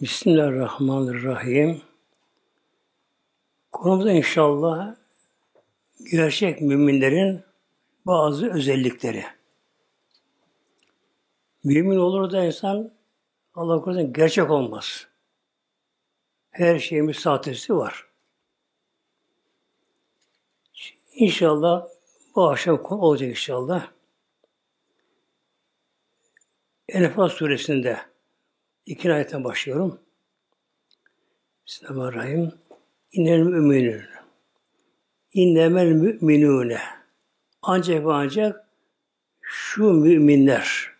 Bismillahirrahmanirrahim. Konumuz inşallah gerçek müminlerin bazı özellikleri. Mümin olur da insan Allah korusun gerçek olmaz. Her şeyimiz sahtesi var. İnşallah bu akşam konu olacak inşallah. Enfal suresinde iki ayetten başlıyorum. Bismillahirrahmanirrahim. İnnel müminun. İnnemel müminune. Ancak ve ancak şu müminler.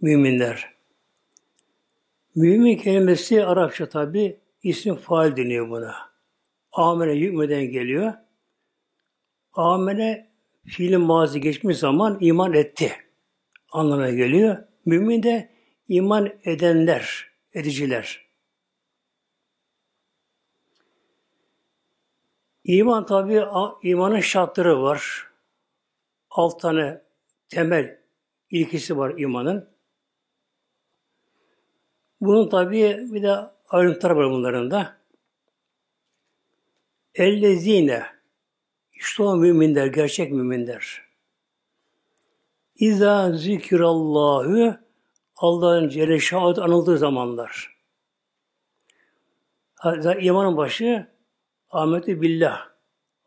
Müminler. Mümin kelimesi Arapça tabi isim faal deniyor buna. Amene yükmeden geliyor. Amene fiilin mazi geçmiş zaman iman etti anlamına geliyor. Mümin de iman edenler, ediciler. İman tabi imanın şartları var. Alt tane temel ilkisi var imanın. Bunun tabi bir de ayrıntılar var bunların da. Ellezine işte o müminler, gerçek müminler. İza zikrallahu Allah'ın Celle Şahit anıldığı zamanlar. Hatta imanın başı Ahmetü Billah.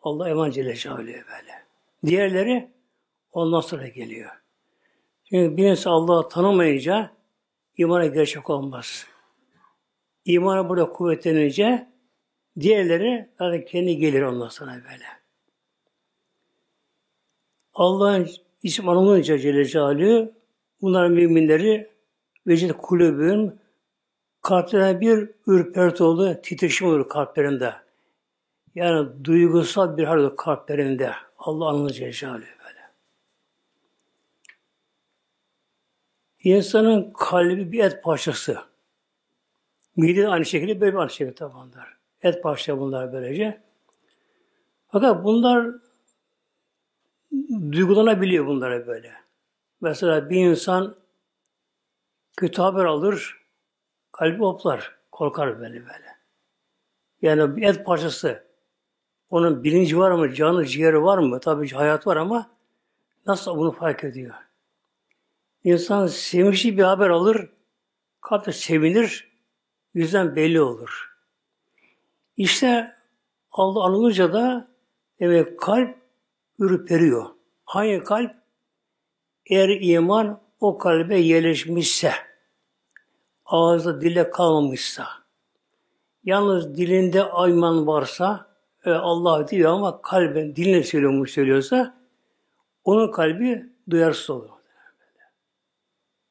Allah iman Celle Şahit böyle. Diğerleri ondan sonra geliyor. Çünkü bir insan Allah'ı tanımayınca imana gerçek olmaz. İmanı burada kuvvetlenince diğerleri zaten kendi gelir ondan sonra böyle. Allah'ın isim anılınca Celle Celaluhu bunların müminleri vecid kulübün kalplerine bir ürperti oldu, titreşim olur kalplerinde. Yani duygusal bir hal olur kalplerinde. Allah anılınca Celle böyle. İnsanın kalbi bir et parçası. Mide aynı şekilde böyle aynı şekilde tabi. Et parçası bunlar böylece. Fakat bunlar duygulanabiliyor bunlara böyle. Mesela bir insan kötü haber alır, kalbi hoplar, korkar böyle böyle. Yani bir et parçası, onun bilinci var mı, canı, ciğeri var mı? Tabii hayat var ama nasıl bunu fark ediyor? İnsan sevinçli bir haber alır, kalpte sevinir, yüzden belli olur. İşte Allah anılınca da demek kalp ürperiyor. Hangi kalp? Eğer iman o kalbe yerleşmişse, ağızda dile kalmamışsa, yalnız dilinde ayman varsa, e, Allah diyor ama kalben diline söylüyormuş söylüyorsa, onun kalbi duyarsız olur.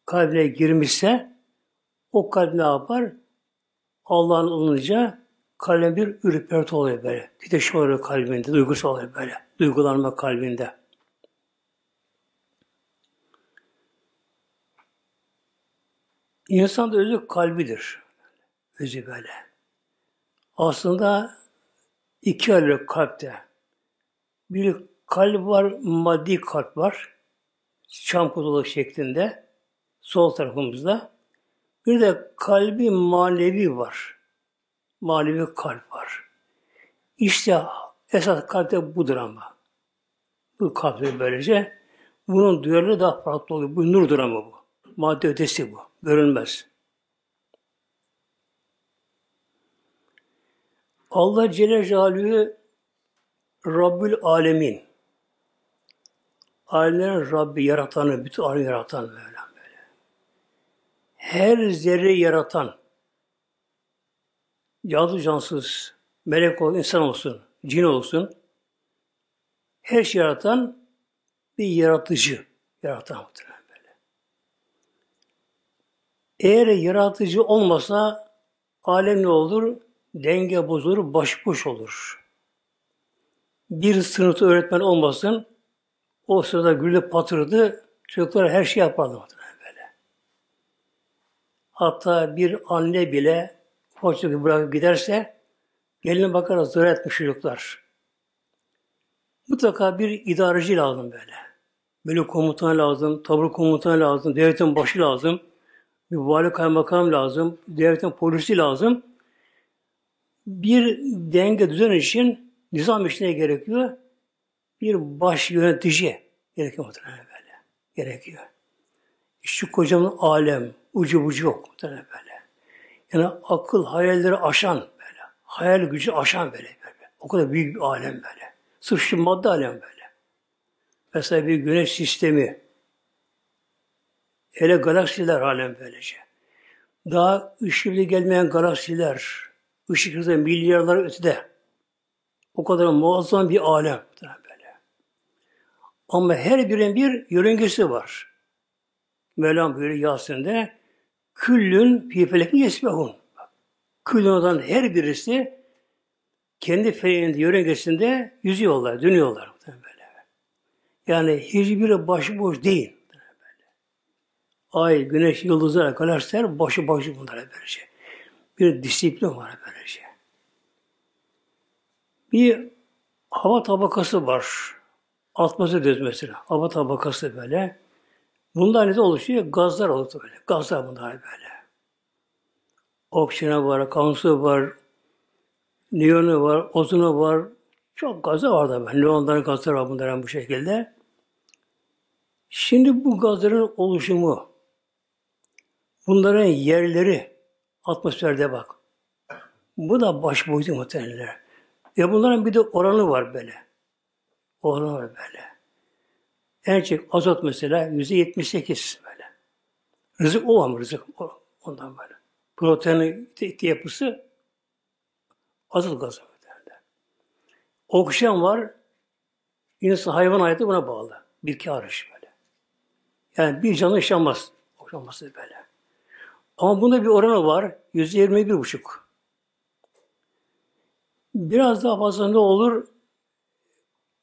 Kalbine girmişse, o kalp ne yapar? Allah'ın olunca kalbin bir ürperti oluyor böyle. Titreşim oluyor kalbinde, duygusu oluyor böyle. Duygulanma kalbinde. İnsan da özü kalbidir. Özü böyle. Aslında iki ayrı kalpte. Bir kalp var, maddi kalp var. Çam kutulu şeklinde. Sol tarafımızda. Bir de kalbi manevi var. Manevi kalp var. İşte esas kalpte budur ama. Bu kalpte böylece. Bunun duyarlı daha farklı oluyor. Bu nurdur ama bu. Madde ötesi bu görünmez. Allah Celle Celaluhu Rabbül Alemin. Alemlerin Rabbi yaratanı, bütün alem yaratan böyle böyle. Her zerre yaratan, canlı cansız, melek olsun, insan olsun, cin olsun, her şey yaratan bir yaratıcı, yaratan muhtemelen. Eğer yaratıcı olmasa alem ne olur? Denge bozulur, baş boş olur. Bir sınıfta öğretmen olmasın, o sırada gülle patırdı, çocuklar her şey yapardı böyle. Hatta bir anne bile ufak bırakıp giderse gelin bakar zor etmiş çocuklar. Mutlaka bir idareci lazım böyle. Böyle komutan lazım, tabur komutan lazım, devletin başı lazım bir vali kaymakam lazım, devletin polisi lazım. Bir denge düzen için nizam işine gerekiyor. Bir baş yönetici gerekiyor muhtemelen böyle. Gerekiyor. Şu kocaman alem, ucu bucu yok muhtemelen böyle. Yani akıl, hayalleri aşan böyle. Hayal gücü aşan böyle. böyle. O kadar büyük bir alem böyle. Sırf şu madde alem böyle. Mesela bir güneş sistemi, hele galaksiler alem böylece. Daha ışıklı gelmeyen galaksiler, ışık hızı milyarlar ötede. O kadar muazzam bir alem böyle. Ama her birinin bir yörüngesi var. Mevlam buyuruyor Yasin'de küllün fi felekin yesbehun. Küllün olan her birisi kendi feleğinde, yörüngesinde yüzüyorlar, dönüyorlar. Böyle. Yani hiçbiri başıboş değil. Ay, güneş, yıldızlar, galaksiler başı başı bunlara böylece. Bir disiplin var böylece. Bir hava tabakası var. Diyoruz mesela. Hava tabakası böyle. Bunlar ne oluşuyor? Gazlar oluşuyor böyle. Gazlar bunlar böyle. Oksijen var, kansu var, niyonu var, ozonu var. Çok gazı var da ben. Neonların gazları var bunların bu şekilde. Şimdi bu gazların oluşumu, bunların yerleri atmosferde bak. Bu da baş boyutu muhtemelenler. Ve bunların bir de oranı var böyle. Oranı var böyle. Çok azot mesela yüzde yetmiş sekiz böyle. Rızık o ama rızık ondan böyle. Protein yapısı azot gazı. Derler. Oksijen var. İnsan hayvan hayatı buna bağlı. Bitki hariç böyle. Yani bir canlı yaşamaz. Oksijen böyle. Ama bunda bir oranı var. Yüzde yirmi bir buçuk. Biraz daha fazla ne olur?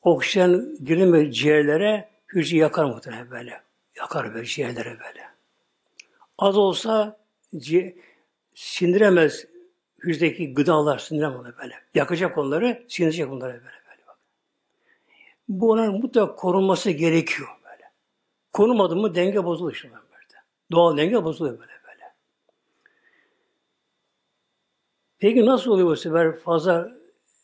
Oksijen girilme ciğerlere hücre yakar muhtemelen böyle. Yakar böyle ciğerlere böyle. Az olsa sindiremez hücredeki gıdalar sindiremez böyle. Yakacak onları, sindirecek onları böyle. böyle. Bu onların mutlaka korunması gerekiyor böyle. Korumadı mı denge bozuluyor işte böyle. Doğal denge bozuluyor böyle böyle. Peki nasıl oluyor bu sefer fazla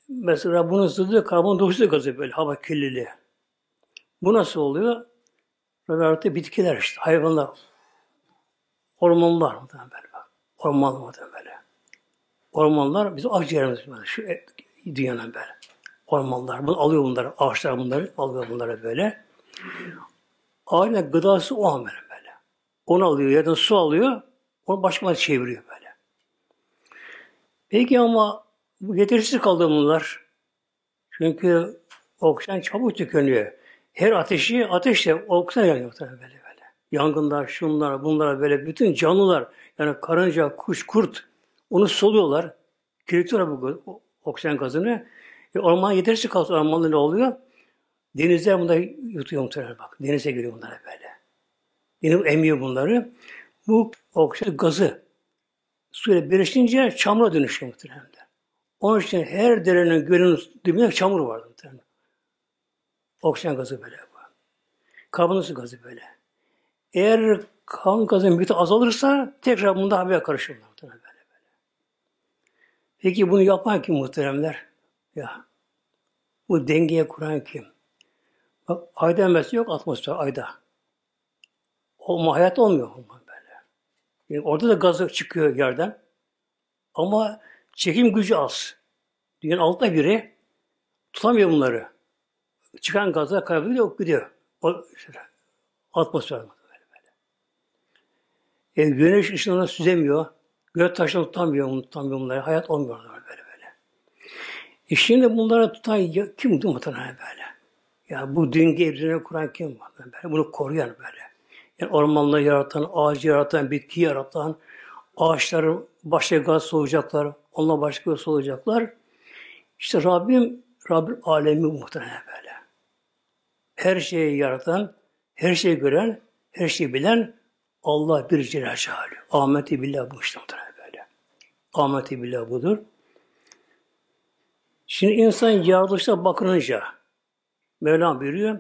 mesela bunun zıddı karbondioksit gazı böyle hava kirliliği. Bu nasıl oluyor? Artık bitkiler işte, hayvanlar, ormanlar muhtemelen böyle. Orman muhtemelen böyle. Ormanlar bizim akciğerimiz böyle. Şu dünyanın böyle. Ormanlar. Bunu alıyor bunları. Ağaçlar bunları alıyor bunları böyle. Ağacın gıdası o an böyle. Onu alıyor da su alıyor. Onu başka çeviriyor böyle. Peki ama bu yetersiz kaldı bunlar. Çünkü oksijen çabuk tükeniyor. Her ateşi ateşle oksijen yanıyor böyle böyle. Yangınlar, şunlar, bunlar böyle bütün canlılar yani karınca, kuş, kurt onu soluyorlar. Kirletiyorlar bu oksijen gazını. E, orman yetersiz kalsa ormanda ne oluyor? Denizler bunları yutuyor muhtemelen bak. Denize giriyor bunlar böyle. Deniz emiyor bunları. Bu oksijen gazı suyla birleşince çamura dönüşüyor muhtemelen. Onun için her derenin gölünün dibinde çamur vardı muhtemelen. Oksijen gazı böyle. Karbondioksit gazı böyle. Eğer kan gazı miktarı azalırsa tekrar bunda haber karışırlar. Böyle böyle. Peki bunu yapan kim muhteremler? Ya bu dengeye kuran kim? Bak ayda yok atmosfer ayda. O hayat olmuyor Yani orada da gazı çıkıyor yerden. Ama çekim gücü az. Dünyanın altta biri tutamıyor bunları. Çıkan gazlar kaybediyor, gidiyor. O atmosfer. Böyle böyle. E, güneş ışınlarını süzemiyor. Gök taşını tutamıyor, tutamıyor bunları. Hayat olmuyor böyle böyle. E şimdi bunlara tutan ya, kim muhtemelen böyle? Ya bu denge evrenine kuran kim? Böyle, bunu koruyan böyle. Yani ormanları yaratan, ağacı yaratan, bitki yaratan, ağaçların başka gaz soğuyacaklar, onunla başka gaz soğuyacaklar. İşte Rabbim, Rabbim alemi muhtemelen böyle. Her şeyi yaratan, her şeyi gören, her şeyi bilen Allah bir Celle Celaluhu. Ahmeti billah bu işte böyle. Ahmeti billah budur. Şimdi insan yaratılışa bakınınca Mevlam buyuruyor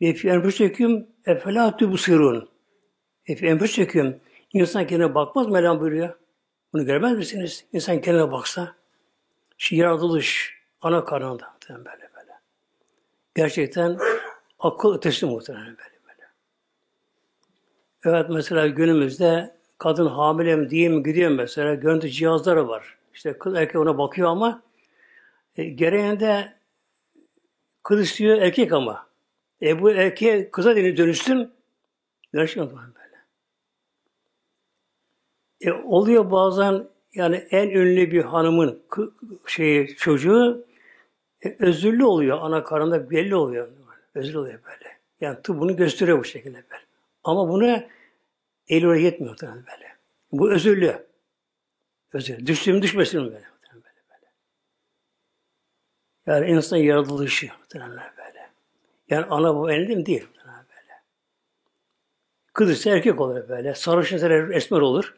ve fi enfüseküm efelâ tübsirûn. E fi enfüseküm İnsan kendine bakmaz mı Mevlam buyuruyor? Bunu görmez misiniz? İnsan kendine baksa. Şu yaratılış ana karnında böyle böyle. Gerçekten akıl ötesi muhtemelen böyle böyle. Evet mesela günümüzde kadın hamile mi diye mi gidiyor mesela görüntü cihazları var. İşte kız erkek ona bakıyor ama e, gereğinde kız istiyor erkek ama. E bu erkeğe kıza dönüşsün dönüşsün dönüşmüyor böyle. E, oluyor bazen yani en ünlü bir hanımın şeyi çocuğu e, özürlü oluyor ana karnında belli oluyor. Özürlü oluyor böyle. Yani tıp bunu gösteriyor bu şekilde böyle. Ama bunu el oraya yetmiyor tabii böyle. Bu özürlü. Özür. Düştüğüm düşmesin böyle. Yani insan yaratılışı böyle. Yani ana bu elinde mi değil böyle. Kız ise erkek olur böyle. Sarışın ise esmer olur.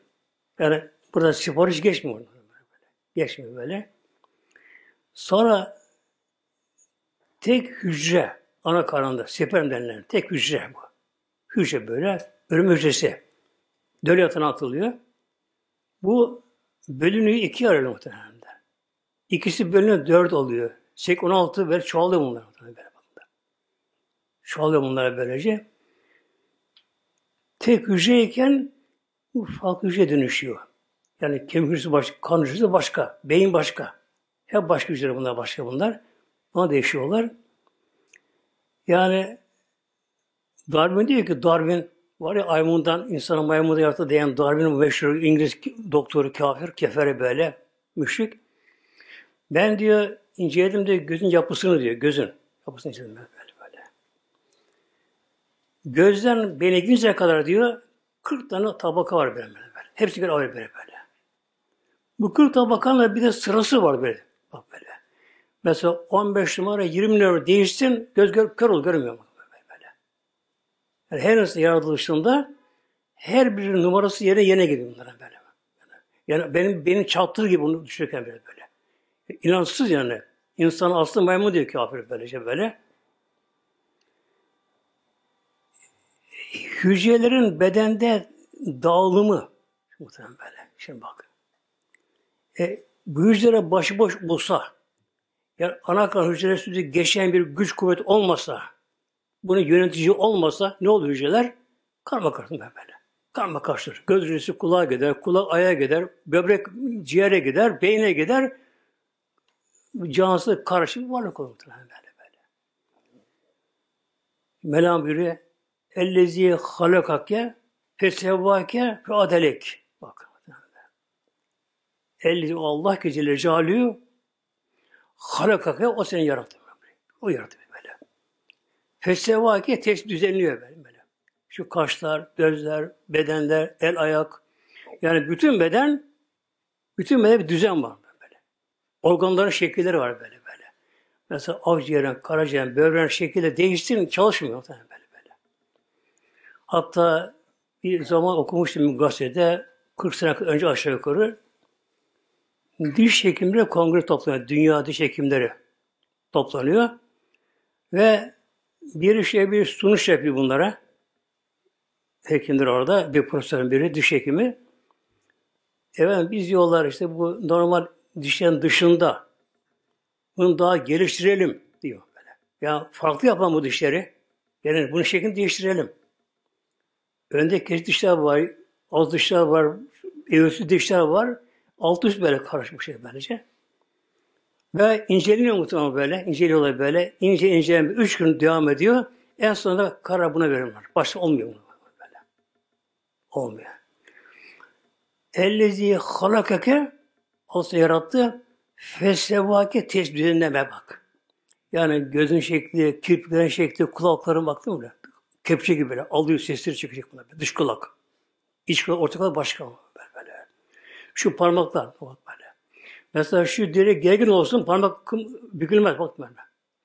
Yani burada sipariş geçmiyor. Böyle. Geçmiyor böyle. Sonra tek hücre ana karnında sperm denilen tek hücre bu. Hücre böyle ölüm hücresi. Döl yatağına atılıyor. Bu bölünüyor iki ayrılıyor muhtemelen. İkisi bölünüyor dört oluyor. 8, 16 böyle çoğalıyor bunlar. Çoğalıyor bunlar böylece. Tek hücreyken ufak hücre dönüşüyor. Yani kemik hücresi başka, kan hücresi başka, beyin başka. Hep başka hücre bunlar, başka bunlar. Ona değişiyorlar. Yani Darwin diyor ki Darwin var ya maymundan insana maymunu yarattı diyen Darwin'in meşhur İngiliz doktoru kafir, kefere böyle müşrik. Ben diyor inceledim de gözün yapısını diyor, gözün yapısını inceledim böyle. Gözden beni ginceye kadar diyor 40 tane tabaka var böyle böyle. Hepsi bir ayrı böyle böyle. Bu 40 tabakanın bir de sırası var böyle. Bak böyle. Mesela 15 numara 20 numara değişsin göz gör, kör ol görmüyor mu? Böyle. Yani her nasıl yaratılışında her bir numarası yere yene gidiyor bunlara böyle. Yani benim benim çattır gibi bunu düşünürken böyle böyle. İnansız yani. İnsan aslı maymun diyor kafir böylece böyle. Hücrelerin bedende dağılımı muhtemelen böyle. Şimdi bak. E, bu hücrelere başıboş olsa yani ana kan hücresi geçen bir güç kuvvet olmasa bunu yönetici olmasa ne olur hücreler? Karma karışır böyle. Karma karışır. Göz hücresi kulağa gider, kulak ayağa gider, böbrek ciğere gider, beyne gider. Cansız karışık bir varlık olur. Böyle böyle. Melam buyuruyor. Ellezi halakake fesevvake fe adelek. Bak. Ellezi Allah ki Celle Celaluhu halakake o seni yarattı. O yarattı böyle. Fesevvake test düzenliyor böyle, böyle. Şu kaşlar, gözler, bedenler, el, ayak. Yani bütün beden bütün beden bir düzen var böyle. Organların şekilleri var böyle böyle. Mesela akciğerin, karaciğerin, böbreğin şekilde değiştirin çalışmıyor böyle. Hatta bir zaman okumuştum gazetede 40 sene önce aşağı yukarı diş hekimleri kongre toplanıyor. Dünya diş hekimleri toplanıyor. Ve bir şey bir sunuş yapıyor bunlara. Hekimler orada. Bir profesörün biri diş hekimi. Evet biz yollar işte bu normal dişlerin dışında bunu daha geliştirelim diyor. Böyle. Ya farklı yapalım bu dişleri. Yani bunu şeklini değiştirelim. Önde kesit dişler var, az dişler var, eğrisi dişler var. Alt üst böyle karışmış şey böylece. Ve inceleniyor muhtemelen böyle. İnceliyorlar böyle. İnce inceleme. Üç gün devam ediyor. En sonunda karar buna verirler. Başta olmuyor mu? Böyle. Olmuyor. Ellezi halakake olsa yarattı. Fesevake tesbihine bak. Yani gözün şekli, kirpiklerin şekli, kulakların baktın mı? Kepçe gibi böyle alıyor sesleri çıkacak bunlar. Dış kulak. İç kulak, orta kulak başka. Şu parmaklar bak böyle. Mesela şu direk gergin olsun parmak bükülmez bak böyle.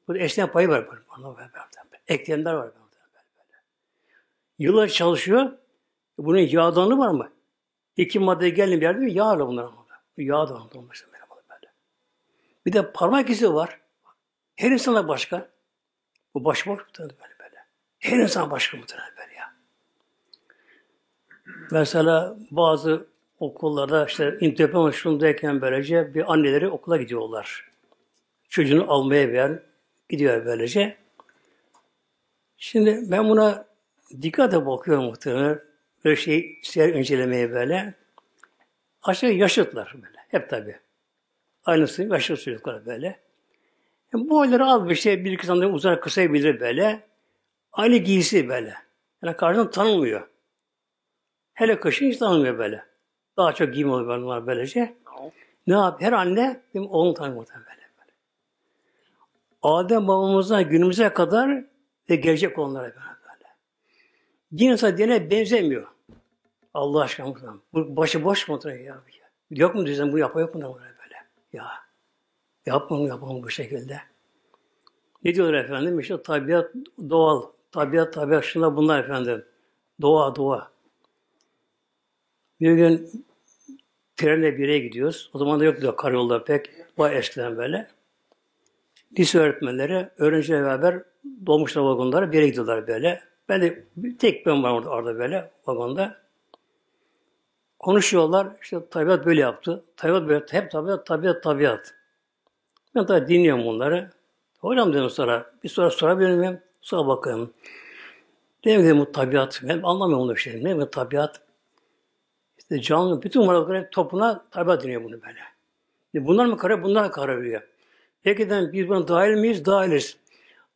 Burada esneyen payı var böyle. Parmak böyle, böyle. Eklemler var böyle. böyle. Yıllar çalışıyor. Bunun yağdanı var mı? İki madde gelin bir yerde mi? Yağ da bunlar. Yağ da olmuş böyle. Bir de parmak izi var. Her insana başka. Bu böyle böyle. Her insan başka muhtemelen böyle ya. Mesela bazı okullarda işte imtihan şundayken böylece bir anneleri okula gidiyorlar. Çocuğunu almaya ver, gidiyor böylece. Şimdi ben buna dikkatle bakıyorum muhtemelen. Böyle şey, seher incelemeye böyle. Aşağı yaşıtlar böyle. Hep tabi. Aynısı yaşlı çocuklar böyle. Yani boyları az bir şey, bir iki santim uzar kısayabilir böyle. Aynı giysi böyle. Yani karşıdan tanımıyor. Hele kışın hiç tanımıyor böyle. Daha çok giyim oluyor bunlar böylece. Ne yap? Her anne benim oğlum tanımıyor böyle, böyle. Adem babamızdan günümüze kadar ve gelecek onlara böyle. böyle. Din insan dine benzemiyor. Allah aşkına muhtemelen. Bu başı boş mu ya? Yok mu düzen bu yapma yok mu da böyle? Ya. Yapma mı yapalım bu şekilde. Ne diyorlar efendim? İşte tabiat doğal. Tabiat tabiat şunlar bunlar efendim. Doğa doğa. Bir gün trenle bir yere gidiyoruz. O zaman da yoktu karayolda pek. Vay eskiden böyle. Lise öğretmenleri öğrencilerle beraber dolmuşlar vagonlara bir yere gidiyorlar böyle. Ben de tek ben var orada, orada böyle vagonda. Konuşuyorlar. İşte tabiat böyle yaptı. Tabiat böyle Hep tabiat, tabiat, tabiat. Ben tabi dinliyorum bunları. Hocam dedim sonra. Bir sonra sorabilir miyim? Sonra bakayım. Dedim ki bu tabiat. Ben anlamıyorum onu şey. Ne bu tabiat? İşte canlı, bütün varlıkların topuna tabiat deniyor bunu böyle. E bunlar mı karar, bunlar karar veriyor? Peki dedim, biz buna dahil miyiz? Dahiliz.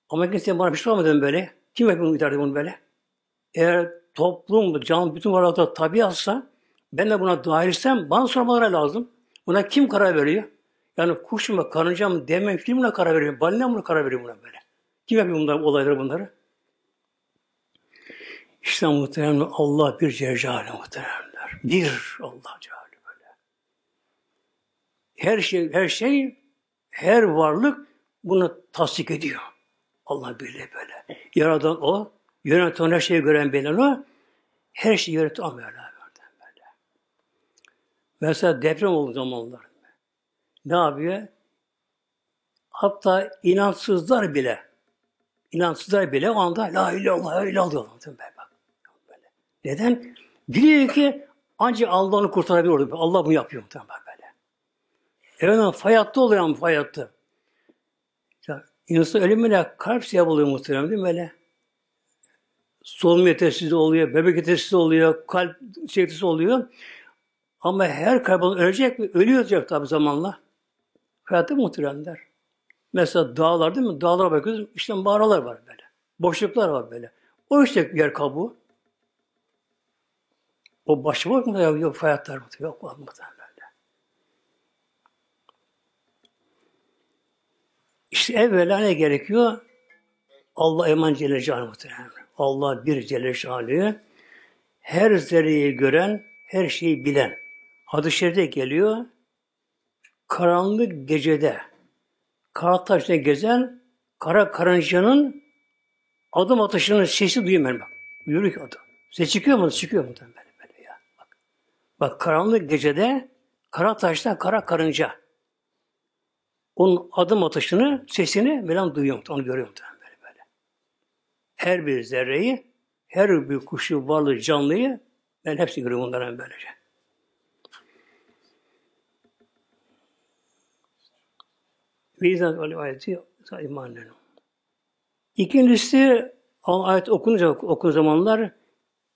Ama kimse bana bir şey sormadı böyle. Kim yapıyor bunu bunu böyle? Eğer toplum, canlı, bütün varlıklar tabiatsa ben de buna dahilsem bana sormaları lazım. Buna kim karar veriyor? Yani kuş mu, karınca mı, demem kim buna karar veriyor? Balina mı karar veriyor buna böyle? Kim bunlar, olayları bunları? İşte muhtemelen Allah bir Celle muhteremler. Bir Allah Celle böyle. Her şey, her şey, her varlık bunu tasdik ediyor. Allah birliği böyle. Yaradan o, yöneten her şeyi gören bilen o, her şeyi yöneten o Mevla. Mesela deprem olduğu zamanlar. Ne yapıyor? Hatta inançsızlar bile inançsızlar bile o anda la illallah öyle alıyor. Böyle. Neden? Biliyor ki ancak Allah onu kurtarabilir orada. Allah bunu yapıyor muhtemelen böyle. Evet fayatta oluyor ama fayatta. Ya, insan ölümüne kalp siyah oluyor muhtemelen değil mi böyle? Solunum yetersizliği oluyor, bebek yetersizliği oluyor, kalp şeytisi oluyor. Ama her kaybolan ölecek mi? Ölüyor tabi zamanla. Hayatta muhteremler. Mesela dağlar değil mi? Dağlara bakıyoruz. İşte mağaralar var böyle. Boşluklar var böyle. O işte yer kabuğu. O başıboş mu? Yok, hayatlar mı? Yok muhtemelen böyle. İşte evvela ne gerekiyor? Allah eman Celle Celaluhu muhtemelen. Allah bir Celle Celaluhu. Her zerreyi gören, her şeyi bilen. Hadis-i geliyor. Karanlık gecede kara taşta gezen kara karıncanın adım atışının sesi duyuyorum bak. Yürük adım. Ses çıkıyor mu? Çıkıyor mu? Böyle, böyle ya. Bak. bak karanlık gecede kara taşta kara karınca. Onun adım atışını, sesini ben duyuyorum. Onu görüyorum. Böyle, böyle. Her bir zerreyi, her bir kuşu, varlığı, canlıyı ben hepsini görüyorum onların böylece. Vicdan öyle ayeti iman edelim. İkincisi ayet okununca okun zamanlar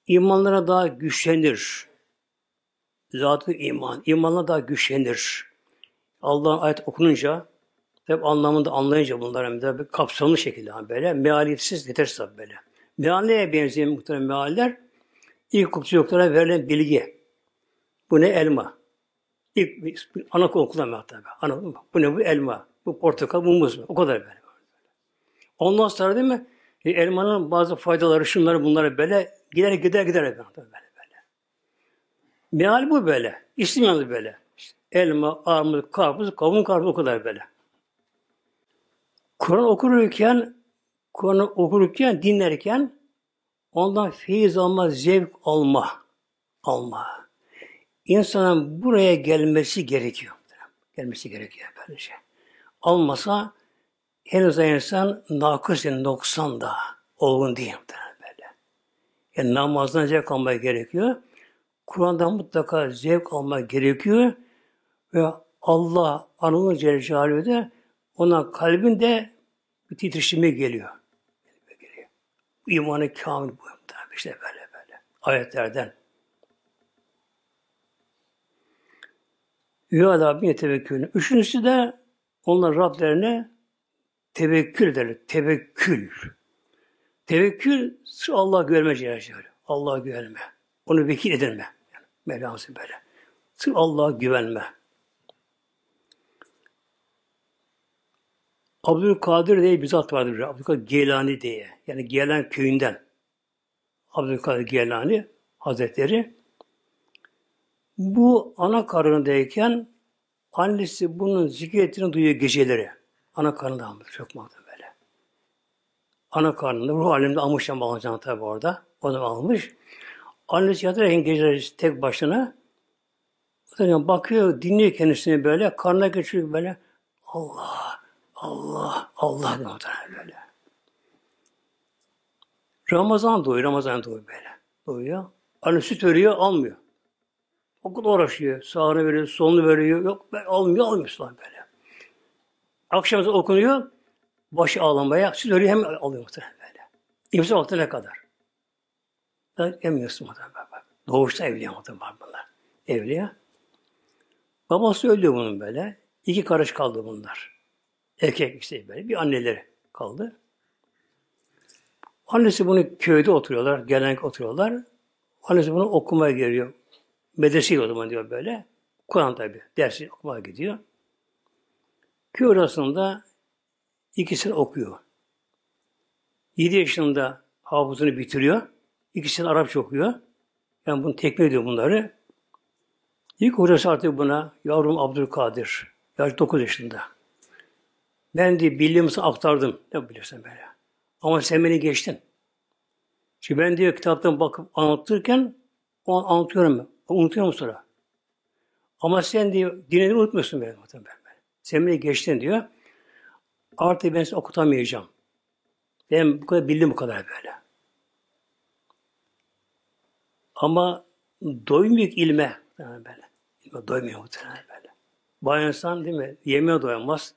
imanlara daha güçlenir. Zatı iman. imanla daha güçlenir. Allah'ın ayet okununca hep anlamında anlayınca bunlar hem kapsamlı şekilde böyle. Mealiyetsiz yetersiz tabi böyle. Mealleye benzeyen muhtemelen mealler ilk çocuklara verilen bilgi. Bu ne elma? İlk ana okula tabi. Ana, bu ne bu elma? Bu portakal, bu muz. O kadar böyle. Ondan sonra değil mi? E, elmanın bazı faydaları, şunları bunları böyle gider gider gider böyle böyle. böyle. Meal bu böyle. İsim yanı böyle. Elma, armut, karpuz, kavun, karpuz o kadar böyle. Kur'an okurken, Kur'an okurken, dinlerken ondan feyiz alma, zevk alma. Alma. İnsanın buraya gelmesi gerekiyor. Gelmesi gerekiyor böylece almasa henüz insan nakıs yani 90 da olgun değil böyle. Yani namazdan zevk almaya gerekiyor. Kur'an'dan mutlaka zevk almak gerekiyor ve Allah anılır Celle Celaluhu de ona kalbinde bir titreşime geliyor. geliyor. İmanı kamil bu. İşte böyle böyle. Ayetlerden. Yüala bin tevekkülün. Üçüncüsü de onlar Rablerine tevekkül ederler. Tevekkül. Tevekkül Allah görme Celle Allah güvenme. Onu vekil edinme. Yani Mevlamızın böyle. Sırf Allah'a güvenme. Abdülkadir diye bir zat vardır. Abdülkadir Gelani diye. Yani Gelen köyünden. Abdülkadir Gelani Hazretleri. Bu ana karnındayken annesi bunun zikretini duyuyor geceleri. Ana karnında almış. Çok mağdur böyle. Ana karnında ruh alemde almışken bağlanacağını tabi orada. O da almış. Annesi yatarken geceleri tek başına bakıyor, dinliyor kendisini böyle. Karnına geçiyor böyle. Allah, Allah, Allah diyor böyle. Ramazan doğuyor, Ramazan doğuyor böyle. Doğuyor. Anne süt veriyor, almıyor. Okul uğraşıyor. Sağını veriyor, solunu veriyor. Yok ben almıyor, almıyor böyle. Akşam okunuyor. Başı ağlamaya. Süt veriyor hem alıyor muhtemelen böyle. İmza vaktine kadar. Ben emiyorsun muhtemelen. Doğuşta evliya muhtemelen bunlar. Evliya. Babası öldü bunun böyle. İki karış kaldı bunlar. Erkek işte böyle. Bir anneleri kaldı. Annesi bunu köyde oturuyorlar. Gelen oturuyorlar. Annesi bunu okumaya geliyor. Medrese o zaman diyor böyle. Kur'an tabi. Dersi okumaya gidiyor. Köy arasında ikisini okuyor. Yedi yaşında hafızını bitiriyor. İkisini Arapça okuyor. Yani bunu tekme ediyor bunları. İlk hocası artık buna yavrum Abdülkadir. Yaş 9 yaşında. Ben de bildiğimi aktardım. Ne bilirsin böyle. Ama sen beni geçtin. Çünkü ben diyor kitaptan bakıp anlatırken o an anlatıyorum. Unutuyorum sonra. Ama sen diyor dinini unutmuyorsun. Ben. Sen beni geçtin diyor. Artık ben seni okutamayacağım. Ben bu kadar bildim bu kadar böyle. Ama doymuyor ilme. Yani böyle. İlme doymuyor muhtemelen böyle. Bayan insan değil mi? Yemeğe doyamaz.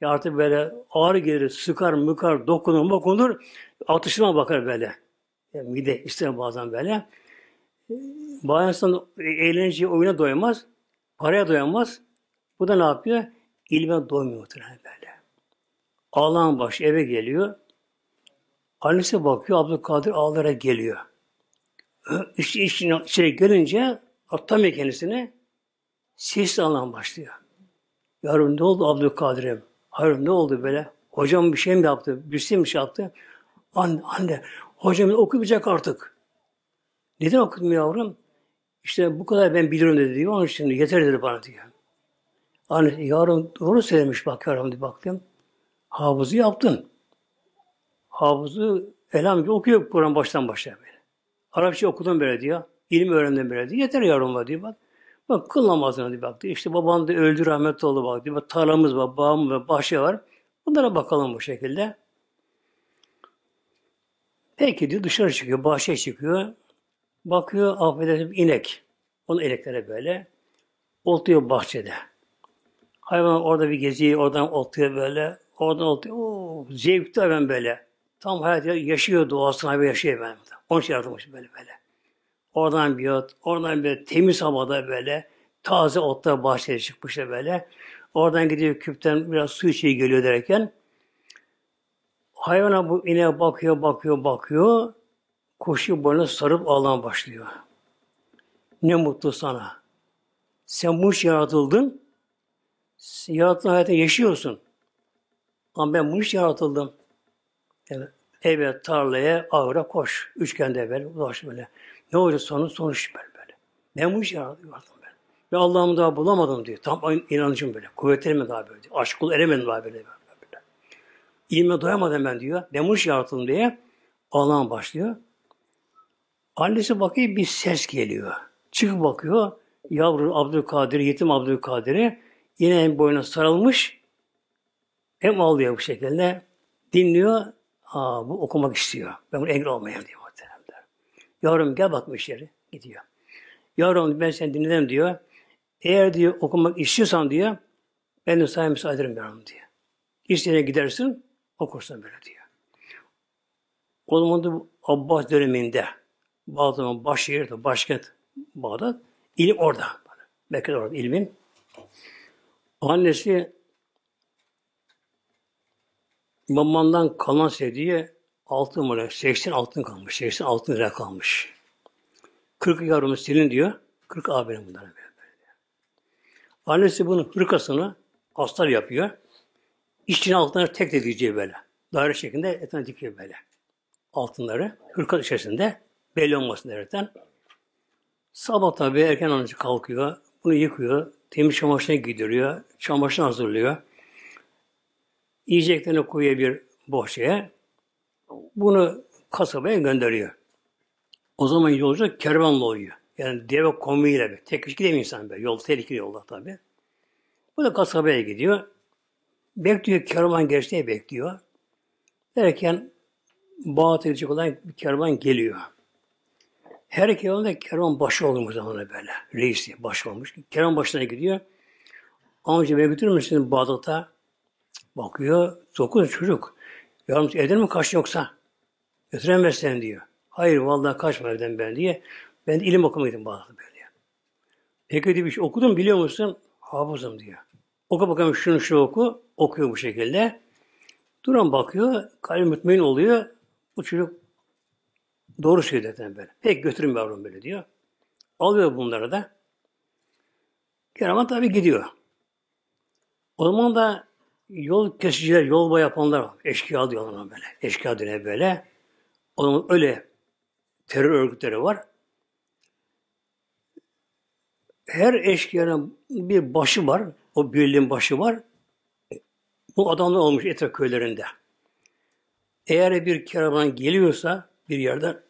Ya artık böyle ağır gelir, sıkar, mıkar, dokunur, dokunur. Atışına bakar böyle. Yani mide ister bazen böyle. Bayan insan eğlenceye, oyuna doyamaz. Paraya doyamaz. Bu da ne yapıyor? İlme doymuyor muhtemelen böyle. Ağlan baş eve geliyor. Annesi bakıyor, Abdülkadir ağlara geliyor. İşte içine, içine gelince atlamıyor kendisini. Ses alan başlıyor. Yavrum ne oldu Abdülkadir'im? Hayır ne oldu böyle? Hocam bir şey mi yaptı? Bir şey mi şey yaptı? Anne, anne hocam okumayacak artık. Neden okutmuyor yavrum? İşte bu kadar ben biliyorum dedi diyor. Onun için yeter dedi bana diyor. Anne yavrum doğru söylemiş bak yavrum diye baktım. Hafızı yaptın. Hafızı elhamdülillah okuyor Kur'an baştan başa böyle. Arapça okudum böyle diyor. İlim öğrendim böyle diyor. Yeter yavrum diyor bak. Bak kıl namazına diye baktı. İşte baban da öldü rahmetli oldu bak diyor. Tarlamız var, bağımız var, bahçe var. Bunlara bakalım bu şekilde. Peki diyor dışarı çıkıyor, bahçeye çıkıyor. Bakıyor affedersin inek. Onu ineklere böyle. Oltuyor bahçede. Hayvan orada bir geziyor, oradan oltuyor böyle. Oradan oltuyor. Oo, zevkli hayvan böyle. Tam hayat yaşıyor doğasını hayvan yaşıyor ben. Onun için yaratılmış böyle böyle. Oradan bir ot, oradan bir temiz havada böyle taze otlar bahçeye çıkmışlar böyle. Oradan gidiyor küpten biraz su içiyor geliyor derken hayvana bu ineğe bakıyor, bakıyor, bakıyor. Koşuyor boynuna sarıp ağlamaya başlıyor. Ne mutlu sana. Sen bu iş yaratıldın. Yaratılan hayatı yaşıyorsun. Ama ben bu iş yaratıldım. Yani eve, tarlaya, ağıra koş. Üçgende böyle, ulaş böyle. Ne olacak sonu? Sonuç böyle böyle. Ben bu işi yarattım ben. Ve Allah'ımı daha bulamadım diyor. Tam inancım böyle. Kuvvetlerime daha böyle diyor. Aşk kul eremedim daha böyle. böyle. İlme doyamadım ben diyor. Ben bu işi yarattım diye Allah'ım başlıyor. Annesi bakıyor bir ses geliyor. Çıkıp bakıyor. Yavru Abdülkadir, yetim Abdülkadir'i yine hem boyuna sarılmış hem ağlıyor bu şekilde. Dinliyor. Aa, bu okumak istiyor. Ben bunu engel olmayayım diyor muhteremler. Yavrum gel bakmış yeri. Gidiyor. Yavrum ben seni dinledim diyor. Eğer diyor okumak istiyorsan diyor ben de sana müsaade ederim yavrum diyor. İsteyene gidersin okursun böyle diyor. O zaman da Abbas döneminde Bağdat'ın baş şehir, başkent Bağdat. ilim orada. Mekke'de orada ilmin. Annesi babamdan kalan sevdiği altın mı? 80 altın kalmış. 80 altın lira kalmış. 40 yavrumu silin diyor. 40 abinin bunlara böyle. Annesi bunun hırkasını astar yapıyor. İçine altınları tek de diyeceği böyle. Daire şeklinde etrafına dikiyor böyle. Altınları hırka içerisinde belli olmasın derken. Sabah tabi erken önce kalkıyor. Bunu yıkıyor. Temiz çamaşırına giydiriyor. Çamaşırını hazırlıyor. Yiyeceklerini koyuyor bir bohçaya. Bunu kasabaya gönderiyor. O zaman yolcu kervanla oluyor. Yani deve komuyla bir. Tek kişi gidemiyor insan böyle. Yol tehlikeli yolda tabi. Bu da kasabaya gidiyor. Bekliyor kervan geçtiği bekliyor. Derken Bağat'a olan bir kervan geliyor. Her kervanda kervan başı olmuş zamanı böyle. Reisi başı olmuş. Kervan başına gidiyor. Amca beni götürür müsün Bağdat'a? Bakıyor. Dokuz çocuk. Yavrum evden mi kaçtın yoksa? Götüremez sen diyor. Hayır vallahi kaçma evden ben diye. Ben de ilim okumaydım Bağdat'ta böyle. Peki diyor bir şey okudum biliyor musun? Hafızım diyor. Oku bakalım şunu şu oku. Okuyor bu şekilde. Duran bakıyor. Kalbi mutmain oluyor. Bu çocuk doğru söylüyor zaten böyle. Pek götürün yavrum böyle diyor. Alıyor bunları da. Kervan tabi gidiyor. O zaman da yol kesiciler, yol boy yapanlar. Eşkıya diyorlar böyle. Eşkıya döne böyle. O zaman öyle terör örgütleri var. Her eşkıyanın bir başı var. O birliğin başı var. Bu adamlar olmuş etraf köylerinde. Eğer bir kervan geliyorsa bir yerden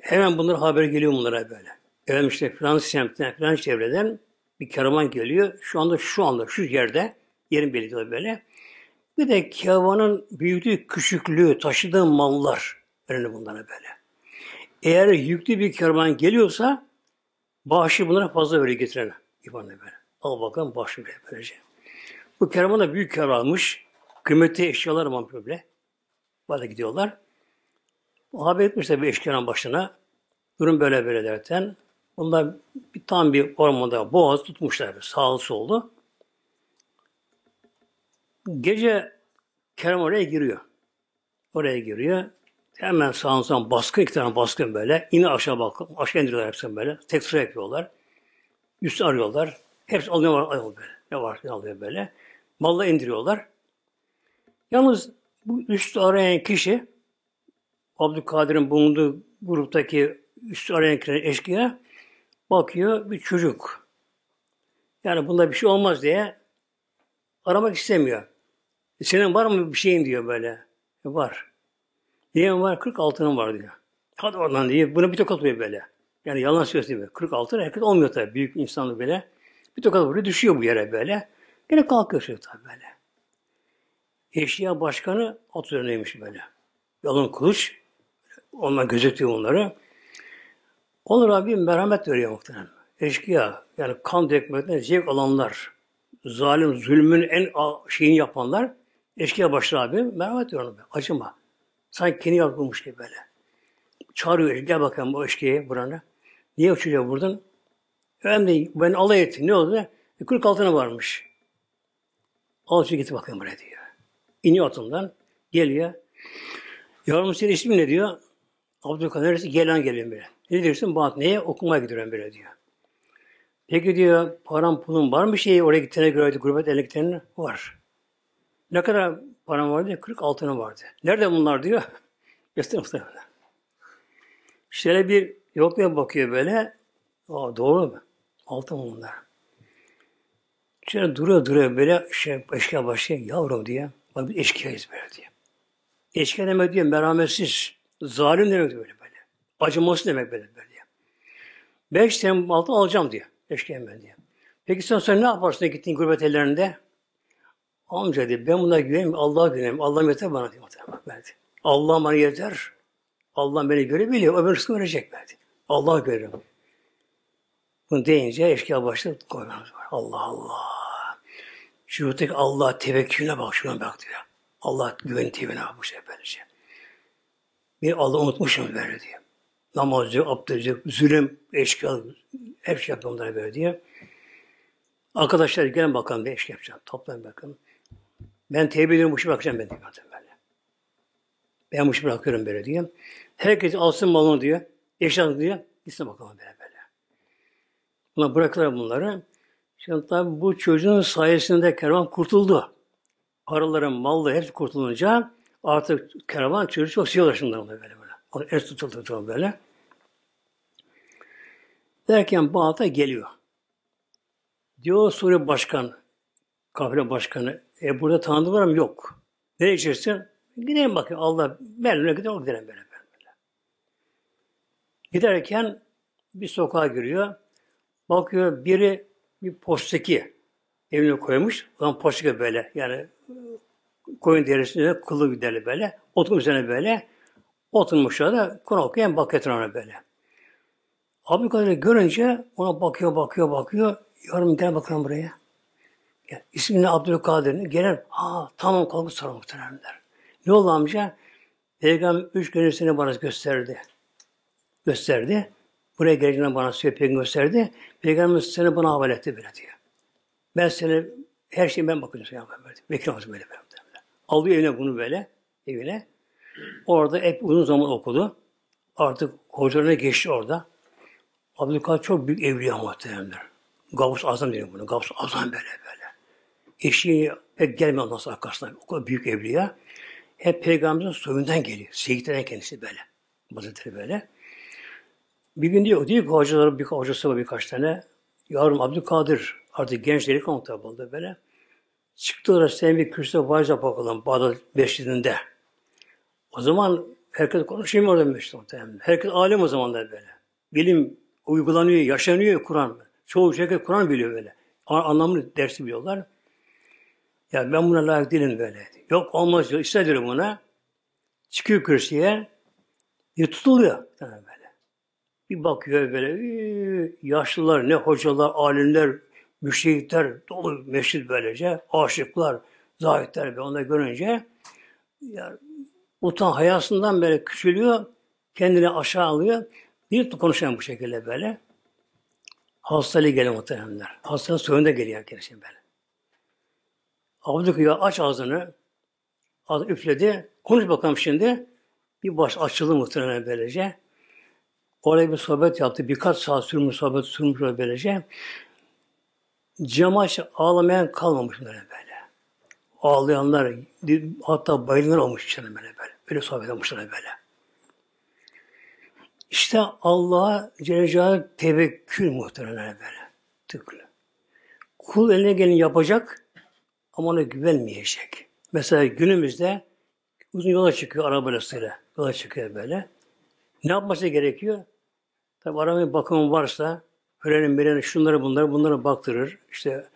hemen bunlar haber geliyor bunlara böyle. Efendim işte Fransız semtinden, Fransız çevreden bir kervan geliyor. Şu anda şu anda şu yerde yerin belirtiyor böyle. Bir de kervanın büyüklüğü, küçüklüğü, taşıdığı mallar önemli bunlara böyle. Eğer yüklü bir kervan geliyorsa bağışı bunlara fazla böyle getiren ifade böyle. Al bakalım bağışı böyle böylece. Bu kervan da büyük kervanmış. Kıymetli eşyalar var böyle. Böyle gidiyorlar. O haber etmişler bir eşkıyanın başına. Durum böyle böyle derken. Bunlar bir, tam bir ormanda boğaz tutmuşlar. Sağlı soldu. Gece Kerem oraya giriyor. Oraya giriyor. Hemen sağın sağın baskın, iki tane baskın böyle. İni aşağı bakıp, aşağı indiriyorlar hepsini böyle. Tek sıra yapıyorlar. Üstü arıyorlar. Hepsi alıyor, alıyor böyle. Ne var ne alıyor böyle. Malla indiriyorlar. Yalnız bu üstü arayan kişi Abdülkadir'in bulunduğu gruptaki üstü arayan eşkıya bakıyor bir çocuk. Yani bunda bir şey olmaz diye aramak istemiyor. E senin var mı bir şeyin diyor böyle. E var. Niye var? 40 altının var diyor. Hadi oradan diye. Buna bir tokat vuruyor böyle. Yani yalan söylüyor. 40 altın herkes olmuyor tabii. Büyük insanlık böyle. Bir tokat vuruyor. Düşüyor bu yere böyle. Yine kalkıyor şey tabii böyle. Eşya başkanı at üzerindeymiş böyle. Yalın kılıç. Onlar gözetiyor onları. Onlar abi merhamet veriyor muhtemelen. Eşkıya, yani kan dökmekten zevk alanlar, zalim, zulmün en şeyini yapanlar, eşkıya başlar abi, merhamet veriyor ona. Acıma. Sanki kendi yapılmış gibi böyle. Çağırıyor, gel bakalım bu eşkıya burana. Niye uçuyor buradan? Önemli ben alay ettim. Ne oldu? E, 40 altına varmış. Al şu git bakayım buraya diyor. İniyor atından. Geliyor. Yavrum senin ismin ne diyor? Abdülkadir neresi? Gelen geliyor böyle. Ne diyorsun? Bana neye? Okumaya gidiyorum böyle diyor. Peki diyor param pulun var mı şeyi oraya gittiğine göre gurbet eline gittiğine var. Ne kadar param vardı? diyor? 40 altına vardı. Nerede bunlar diyor. Göster muhtemelen. Şöyle bir yokluğa bakıyor böyle. Aa, doğru mu? Altın bunlar. Şöyle duruyor duruyor böyle şey, eşkıya başlıyor. Yavrum diye. Bak biz eşkıyayız böyle diye. Eşkıya demek diyor merhametsiz. Zalim demek böyle böyle. Acımasız demek böyle böyle. Beş sene altın alacağım diyor. Eşkıya ben diyor. Peki sen sonra ne yaparsın gittiğin gurbet ellerinde? Amca diyor ben buna güvenim, Allah'a güvenim. Allah yeter bana diyor. Allah bana yeter. Allah beni görebiliyor. Beni rızkı verecek belki. Allah görüyor. Bunu deyince eşkıya başladı. Allah Allah. Şuradaki Allah tevekkülüne bak, şuna bak diyor. Allah güven tevine bak bu şey böylece. Bir Allah unutmuşum böyle diyor. Namaz yok, abdest yok, zulüm, eşkıya, hep şey yapıyor onlara böyle diye. Arkadaşlar gelin bakalım bir eşkıya yapacağım. Toplayın bakalım. Ben tevbe ediyorum, bu işi bakacağım ben diyor. Böyle. Ben bu işi bırakıyorum böyle diye. Herkes alsın malını diyor. Eşyalarını diyor. Gitsin bakalım böyle böyle. Buna bırakırlar bunları. Şimdi tabi bu çocuğun sayesinde kervan kurtuldu. Paraların, malları hepsi kurtulunca artık kervan çocuğu çok şey ulaşımda böyle böyle. Es tutuldu böyle. Derken Bağdat'a geliyor. Diyor Suriye Başkan, kafile başkanı, e burada tanıdığı var mı? Yok. Nereye içersin? Gidelim bakayım Allah, ben gidelim, gidelim böyle, böyle. Giderken bir sokağa giriyor. Bakıyor biri bir posteki evine koymuş. Ulan posteki böyle yani koyun derisinde kılı giderli böyle. Otun üzerine böyle oturmuş da Kur'an okuyan bakıyor ona böyle. Abdülkadir görünce ona bakıyor, bakıyor, bakıyor. Yorum gel bakalım buraya. Gel. İsmini Abdülkadir. Gelen, ha tamam kalkıp sonra muhteremler. Ne oldu amca? Peygamber üç gün seni bana gösterdi. Gösterdi. Buraya geleceğini bana söyleyip gösterdi. Peygamber seni bana havale etti böyle diyor. Ben seni her şeyi ben bakacağım. Ya, böyle. Bekir böyle, böyle. Alıyor evine bunu böyle. Evine. Orada hep uzun zaman okudu. Artık hocalarına geçti orada. Abdülkadir çok büyük evliya muhteremler. Gavus Azam diyor bunu. Gavus Azam böyle böyle. Eşi pek gelmiyor ondan sonra arkasına. O kadar büyük evliya. Hep peygamberin soyundan geliyor. Seyitlerden kendisi böyle. Hazretleri böyle. Bir gün diyor, diyor ki hocaları, bir hocası var birkaç tane. Yavrum Abdülkadir, artık genç delikanlı tabi böyle. Çıktılar sen bir kürsüde vaaz bakalım Bağdat Beşik'inde. O zaman herkes konuşuyor orada meşhur muhtemelen. Herkes alim o zaman da böyle. Bilim uygulanıyor, yaşanıyor Kur'an. Çoğu şekilde Kur'an biliyor böyle. Anlamlı dersi biliyorlar. Ya ben buna layık değilim böyle. Yok olmaz diyor. İstediyorum buna. Çıkıyor kürsüye. Bir tutuluyor. Böyle. Bir bakıyor böyle. Yaşlılar, ne hocalar, alimler, müşrikler dolu meşhur böylece. Aşıklar, zahitler böyle onları görünce yani, utan hayasından böyle küçülüyor. Kendini aşağı alıyor. Bir konuşan bu şekilde böyle. Hastalığı geliyor muhtemelenler. Hastanın soyunda geliyor kendisi böyle. Abdülkadir aç ağzını. Ağzını üfledi. Konuş bakalım şimdi. Bir baş açıldı muhtemelen böylece. Oraya bir sohbet yaptı. Birkaç saat sürmüş sohbet sürmüş böylece. Cemaat ağlamayan kalmamış böyle böyle. Ağlayanlar, hatta bayılanlar olmuş içinde böyle böyle. Böyle sohbet olmuşlar böyle. İşte Allah'a Celle tevekkül muhtemelen böyle. Tıklı. Kul eline gelin yapacak ama ona güvenmeyecek. Mesela günümüzde uzun yola çıkıyor arabayla Yola çıkıyor böyle. Ne yapması gerekiyor? Tabi arabanın bakımı varsa öğrenin birine şunları bunları bunları baktırır. İşte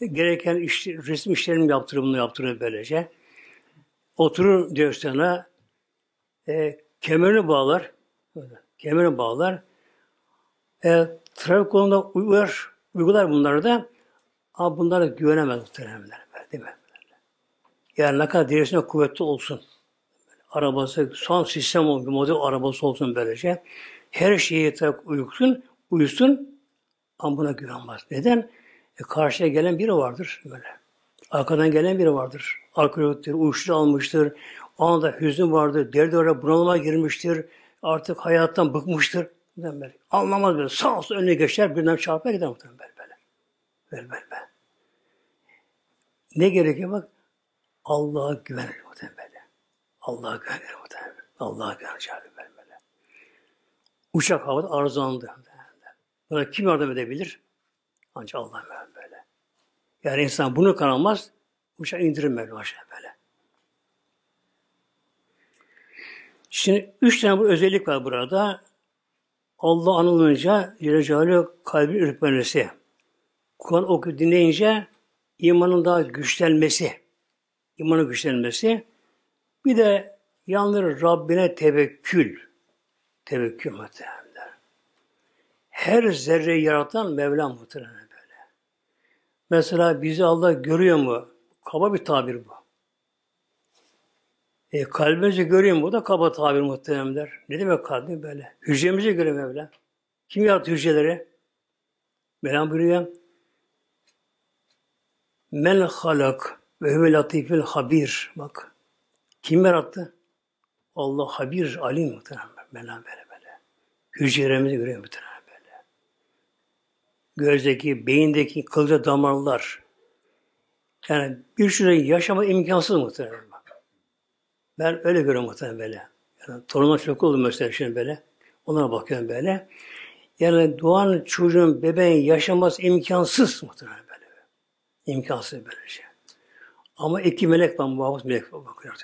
gereken iş, resim işlerini yaptırır, bunu yaptırır böylece. Oturur direksiyona, e, kemerini bağlar. Kemerini bağlar. E, trafik konuda uygular, uygular bunları da ama bunlara güvenemez muhteremler. Değil mi? Yani ne kadar direksiyonu kuvvetli olsun. Arabası, son sistem olsun, model arabası olsun böylece. Her şeye uyusun, uyusun ama buna güvenmez. Neden? E, karşıya gelen biri vardır böyle. Arkadan gelen biri vardır. Alkoliktir, uyuşturucu almıştır. O anda hüzün vardır, derdi olarak bunalıma girmiştir artık hayattan bıkmıştır. Böyle. Anlamaz böyle. Sağ olsun önüne geçer, birden çarpar gider muhtemelen böyle böyle. Böyle böyle. böyle. Ne gerekiyor bak? Allah'a güvenir muhtemelen böyle. Allah'a güvenir muhtemelen. Allah'a güvenir böyle böyle. Uçak havada arızalandı. Buna kim yardım edebilir? Ancak Allah böyle. Yani insan bunu kanamaz, uçak indirir böyle aşağı böyle. Şimdi üç tane bu özellik var burada. Allah anılınca Celle kalbin ürpermesi. Kur'an okuyup dinleyince imanın daha güçlenmesi. imanın güçlenmesi. Bir de yalnız Rabbine tevekkül. Tevekkül muhtemelen. Her zerreyi yaratan Mevlam muhtemelen böyle. Mesela bizi Allah görüyor mu? Kaba bir tabir bu. E, kalbimizi görüyor mu? Bu da kaba tabir muhteremler. Ne demek kalbi böyle? Hücremizi görüyor Mevla. Kim yarattı hücreleri? Mevlam buyuruyor. Men halak ve huve latifil habir. Bak. Kim yarattı? Allah habir, alim muhterem. Mevlam böyle böyle. Hücrelerimizi görüyor muhterem. Gözdeki, beyindeki kılca damarlar. Yani bir süre yaşama imkansız muhterem. Ben öyle görüyorum muhtemelen böyle. Yani torunum çok oldu mesela şimdi böyle. Onlara bakıyorum böyle. Yani doğan çocuğun, bebeğin yaşaması imkansız muhtemelen böyle. İmkansız böyle şey. Ama iki melek var, muhafız melek var. Bakıyor.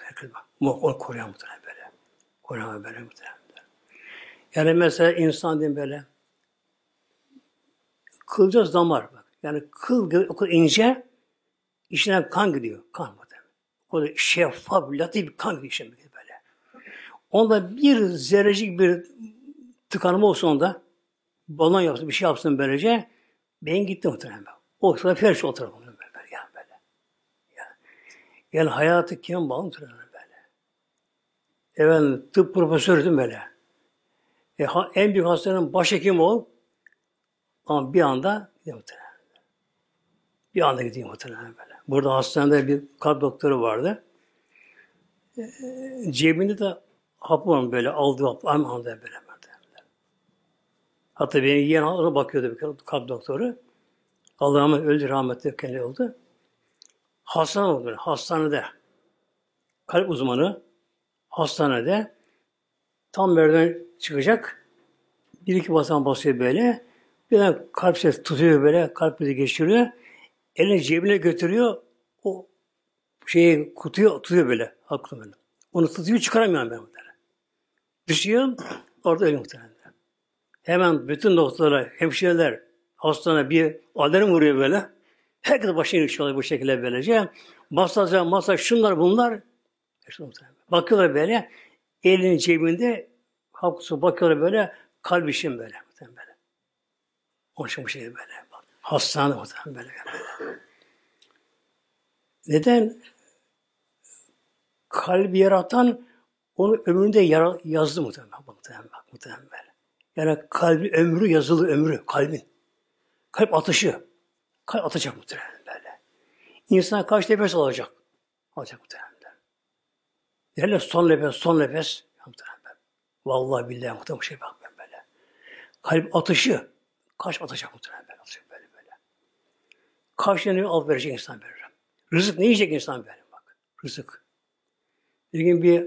Onu koruyan muhtemelen böyle. Koruyan böyle muhtemelen. Yani mesela insan diyeyim böyle. Kılca damar bak. Yani kıl o kadar ince, içinden kan gidiyor. Kan muhtemelen. O da şeffaf, latif bir kan gidiyor işte böyle. Onda bir zerrecik bir tıkanma olsun onda, balon yapsın, bir şey yapsın böylece, beyin gitti muhtemelen. O sırada felç o tarafa böyle, yani böyle. Yani, yani hayatı kim bağlı muhtemelen böyle. Efendim, tıp profesörüydüm böyle. E, en büyük hastanın başhekim ol, ama bir anda gidiyor. Bir anda gidiyor muhtemelen böyle. Burada hastanede bir kalp doktoru vardı. E, cebinde de hap var böyle aldığı hap. Aynı anda böyle. böyle. Hatta benim yeğen ona bakıyordu bir kalp doktoru. Allah'ım öldü rahmetli kendi oldu. Hastane oldu. Hastanede. Kalp uzmanı hastanede tam merdiven çıkacak. Bir iki basan basıyor böyle. Bir kalp ses tutuyor böyle. Kalp bizi geçiriyor. Elini cebine götürüyor. O şeyi kutuyu tutuyor böyle. Haklı böyle. Onu tutuyor çıkaramıyorum ben bunları. Düşüyor. Orada ölüyor muhtemelen. Hemen bütün doktorlar, hemşireler hastane bir alarm vuruyor böyle. Herkes başını yıkıyorlar bu şekilde böylece. Masaj, masaj şunlar bunlar. Bakıyorlar böyle. Elinin cebinde hakusu bakıyorlar böyle. Kalp böyle. böyle. İçin bu şey böyle. Hastane muhtemelen böyle. Neden? Kalbi yaratan onu ömründe yara, yazdı muhtemelen. Muhtemelen, muhtemelen. Yani kalbi ömrü yazılı ömrü, kalbin. Kalp atışı. Kalp atacak muhtemelen böyle. İnsan kaç nefes alacak? Alacak muhtemelen. Hele son nefes, son nefes. Muhtemelen. Vallahi billahi muhtemelen şey bak ben böyle. Kalp atışı. Kaç atacak muhtemelen böyle. Atacak böyle böyle. Kaç tane al verecek insan böyle. Rızık ne yiyecek insan böyle bak. Rızık. Bir gün bir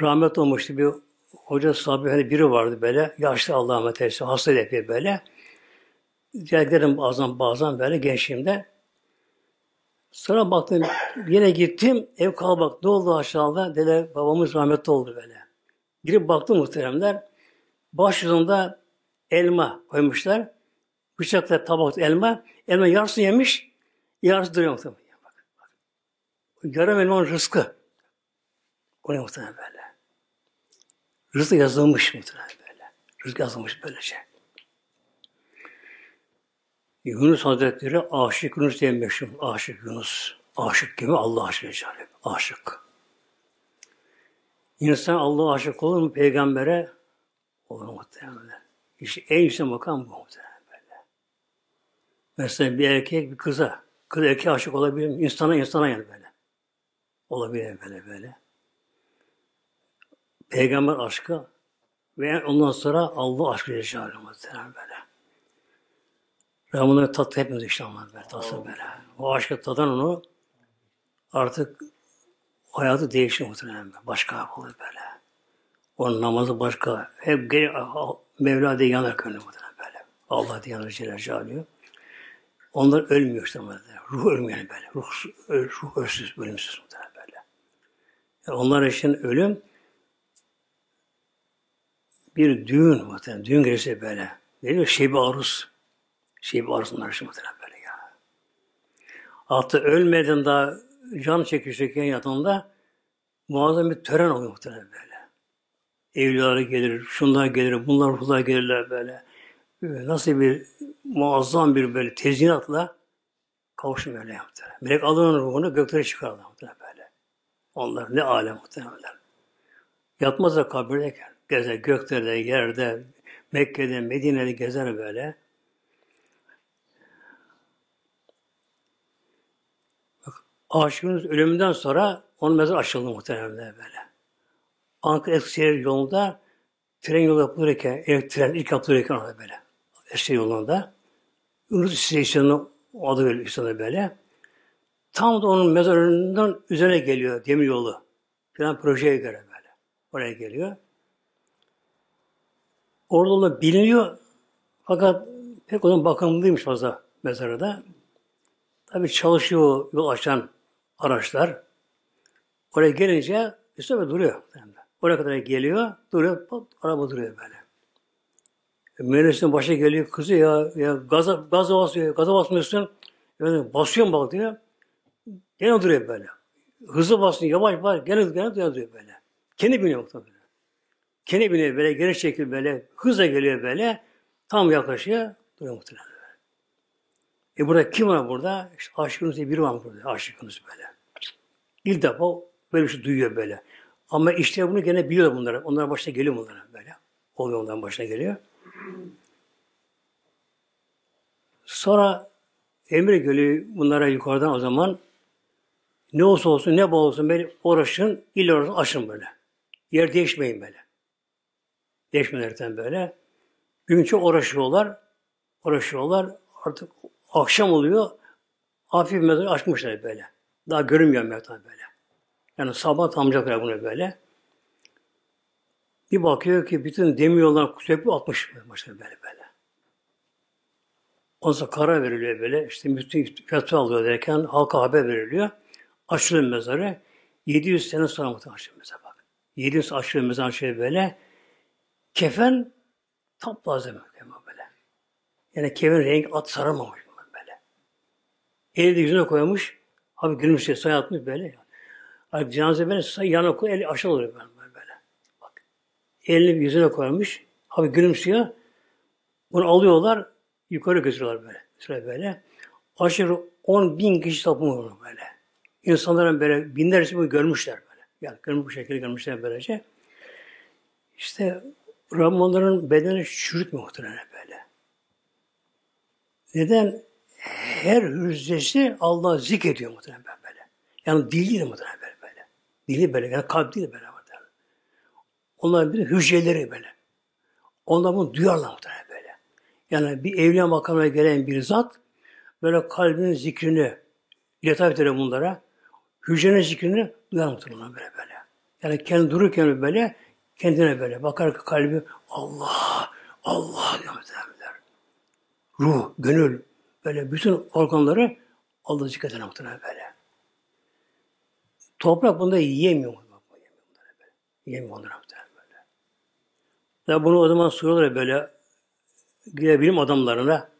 rahmet olmuştu bir hoca sahibi hani biri vardı böyle yaşlı Allah'a emanet hasta yapıyor böyle. Geldim bazen bazen böyle gençliğimde. Sonra baktım yine gittim ev kalbak ne oldu aşağıda dede babamız rahmetli oldu böyle. Girip baktım muhteremler başucunda elma koymuşlar. Bıçakla tabak elma. Elma yarısı yemiş Yarısı duruyor muhtemelen. Bak, bak. Yarım elmanın rızkı. O ne muhtemelen böyle. Rızkı yazılmış muhtemelen böyle. Rızkı yazılmış böylece. Yunus Hazretleri Aşık Yunus diye meşhur. Aşık Yunus. Aşık gibi Allah aşkına canım. Aşık. İnsan Allah'a aşık olur mu peygambere? Olur muhtemelen. İşte en yüksek makam bu böyle. Mesela bir erkek bir kıza Kız erkeğe aşık olabilir mi? İnsana insana yani böyle. Olabilir böyle böyle. Peygamber aşkı ve ondan sonra Allah aşkı yaşar muhtemelen böyle. Ve bunları tatlı hepimiz işte böyle, tatlı böyle. O aşkı tadan onu artık hayatı değişir muhtemelen. Başka olur böyle. Onun namazı başka. Hep Mevla diye yanar muhtemelen böyle. Allah diye yanar Celle Celaluhu. Onlar ölmüyor işte böyle. Ruh ölmüyor yani böyle. Ruh, ruh ölsüz, ölümsüz böyle. Yani onlar için ölüm bir düğün muhtemelen. Düğün gecesi böyle. Ne diyor? Şebi aruz. Şebi aruz onlar için muhtemelen böyle ya. Hatta ölmeden daha can çekişirken yatağında muazzam bir tören oluyor muhtemelen böyle. Evliyaları gelir, şunlar gelir, bunlar ruhlar gelirler böyle. nasıl bir muazzam bir böyle tezyinatla kavuşum öyle yaptı. Melek Allah'ın ruhunu göklere çıkardı böyle. Onlar ne alem muhtemelen. Yatmazlar kabirdeyken. Gezer göklerde, yerde, Mekke'de, Medine'de gezer böyle. Bak, aşığınız ölümünden sonra onun mezarı açıldı muhtemelen böyle. Ankara Eskişehir yolunda tren yolu yapılırken, ev tren ilk yapılırken orada böyle. Eskişehir yolunda. Yunus İstasyonu adı veriliyor sana böyle. Tam da onun mezarından üzerine geliyor demir yolu. Falan projeye göre böyle. Oraya geliyor. Orada da biliniyor. Fakat pek onun bakımlıymış fazla mezarı da. Tabi çalışıyor yol açan araçlar. Oraya gelince üstüne duruyor. Oraya kadar geliyor, duruyor, pat, araba duruyor böyle. E, mühendisin başa geliyor, kızı ya, ya gaza, gaza basıyor, gaza basmıyorsun. Yani basıyorum bak diyor. Gene duruyor böyle. Hızlı basıyor, yavaş bas, gene, gene duruyor böyle. Kendi biniyor muhtemelen. Kendi biniyor böyle, geri çekil böyle, hızla geliyor böyle. Tam yaklaşıyor, duruyor muhtemelen. E burada kim var burada? İşte Aşık diye biri var burada. Aşık böyle. İlk defa böyle bir şey duyuyor böyle. Ama işte bunu gene biliyor bunlar. Onlar başına geliyor bunlara böyle. Oluyor onların başına geliyor. Sonra emir geliyor bunlara yukarıdan o zaman ne olsa olsun ne olsun böyle uğraşın, illa orası aşın böyle. Yer değişmeyin böyle. Değişmelerden böyle. Gün çok uğraşıyorlar. Uğraşıyorlar. Artık akşam oluyor. Hafif mezarı açmışlar böyle. Daha görünmüyor mezar böyle. Yani sabah tamacaklar bunu böyle. Bir bakıyor ki bütün demir yollar sürekli atmış başına böyle böyle. Ondan sonra karar veriliyor böyle. İşte bütün fetva alıyor derken halka haber veriliyor. Açılıyor mezarı. 700 sene sonra muhtemelen açılıyor mezarı bak. 700 açılıyor mezarı açılıyor böyle. Kefen taptaze böyle. Yani kefen renk at saramamış böyle. Eli de yüzüne koymuş. Abi gülümsüyor, sayı atmış böyle. Abi cenaze böyle yana koy, eli aşağı oluyor böyle. böyle. Bak. Elini yüzüne koymuş. Abi gülümsüyor. Bunu alıyorlar, yukarı götürüyorlar böyle. Şöyle böyle. Aşırı 10 bin kişi tapınıyor böyle. İnsanların böyle binlerce bunu görmüşler böyle. Yani görmüş bu şekilde görmüşler böylece. İşte Rabbim bedeni çürütmüyor muhtemelen böyle. Neden? Her hücresi Allah zikrediyor muhtemelen böyle. Yani dili muhtemelen. Dili böyle, yani kalp değil böyle muhtemelen. Onların bir hücreleri böyle. Onlar bunu duyarlar muhtemelen böyle. Yani bir evliya makamına gelen bir zat böyle kalbinin zikrini letafet eder bunlara. Hücrenin zikrini duyar muhtemelen böyle böyle. Yani kendi dururken böyle kendine böyle bakar ki kalbi Allah, Allah diyor muhtemelen. Ruh, gönül, böyle bütün organları Allah zikreder muhtemelen böyle. Toprak bunda yiyemiyor. Yiyemiyor onları böyle. Ya bunu o zaman soruyorlar böyle bilim adamlarına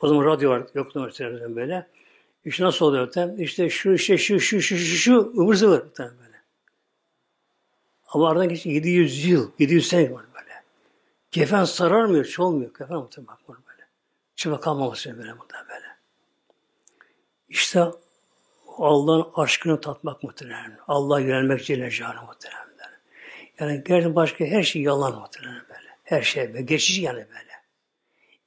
o zaman radyo var, yoktu mesela böyle. İşte nasıl oluyor tam? İşte şu, işte şu, şu, şu, şu, şu, ıvır zıvır tam böyle. Ama aradan geçti 700 yıl, 700 sene var böyle. Kefen sararmıyor, çoğulmuyor. Kefen muhtemelen bak böyle. Çıba kalmaması böyle burada böyle. İşte Allah'ın aşkını tatmak muhtemelen. Allah'a yönelmek Celle Celaluhu muhtemelen. Yani gerçekten başka her şey yalan muhtemelen böyle. Her şey böyle. Geçici yani böyle.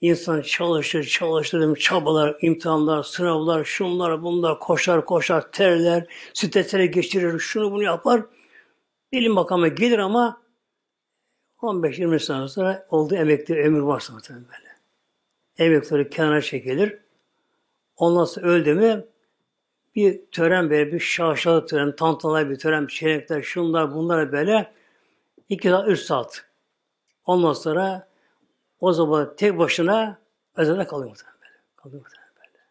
İnsan çalışır, çalışır, çabalar, imtihanlar, sınavlar, şunlar, bunlar, koşar, koşar, terler, streslere geçirir, şunu bunu yapar. Bilim makamı gelir ama 15-20 sene sonra olduğu emekli ömür varsa muhtemelen böyle. Emekleri kenara çekilir. Ondan sonra öldü mü bir tören böyle bir şaşalı tören, tantanalı bir tören, çeyrekler, şunlar bunlar böyle iki saat, üç saat. Ondan sonra o zaman tek başına ezelde kalıyor muhtemelen böyle. Kalıyor muhtemelen böyle.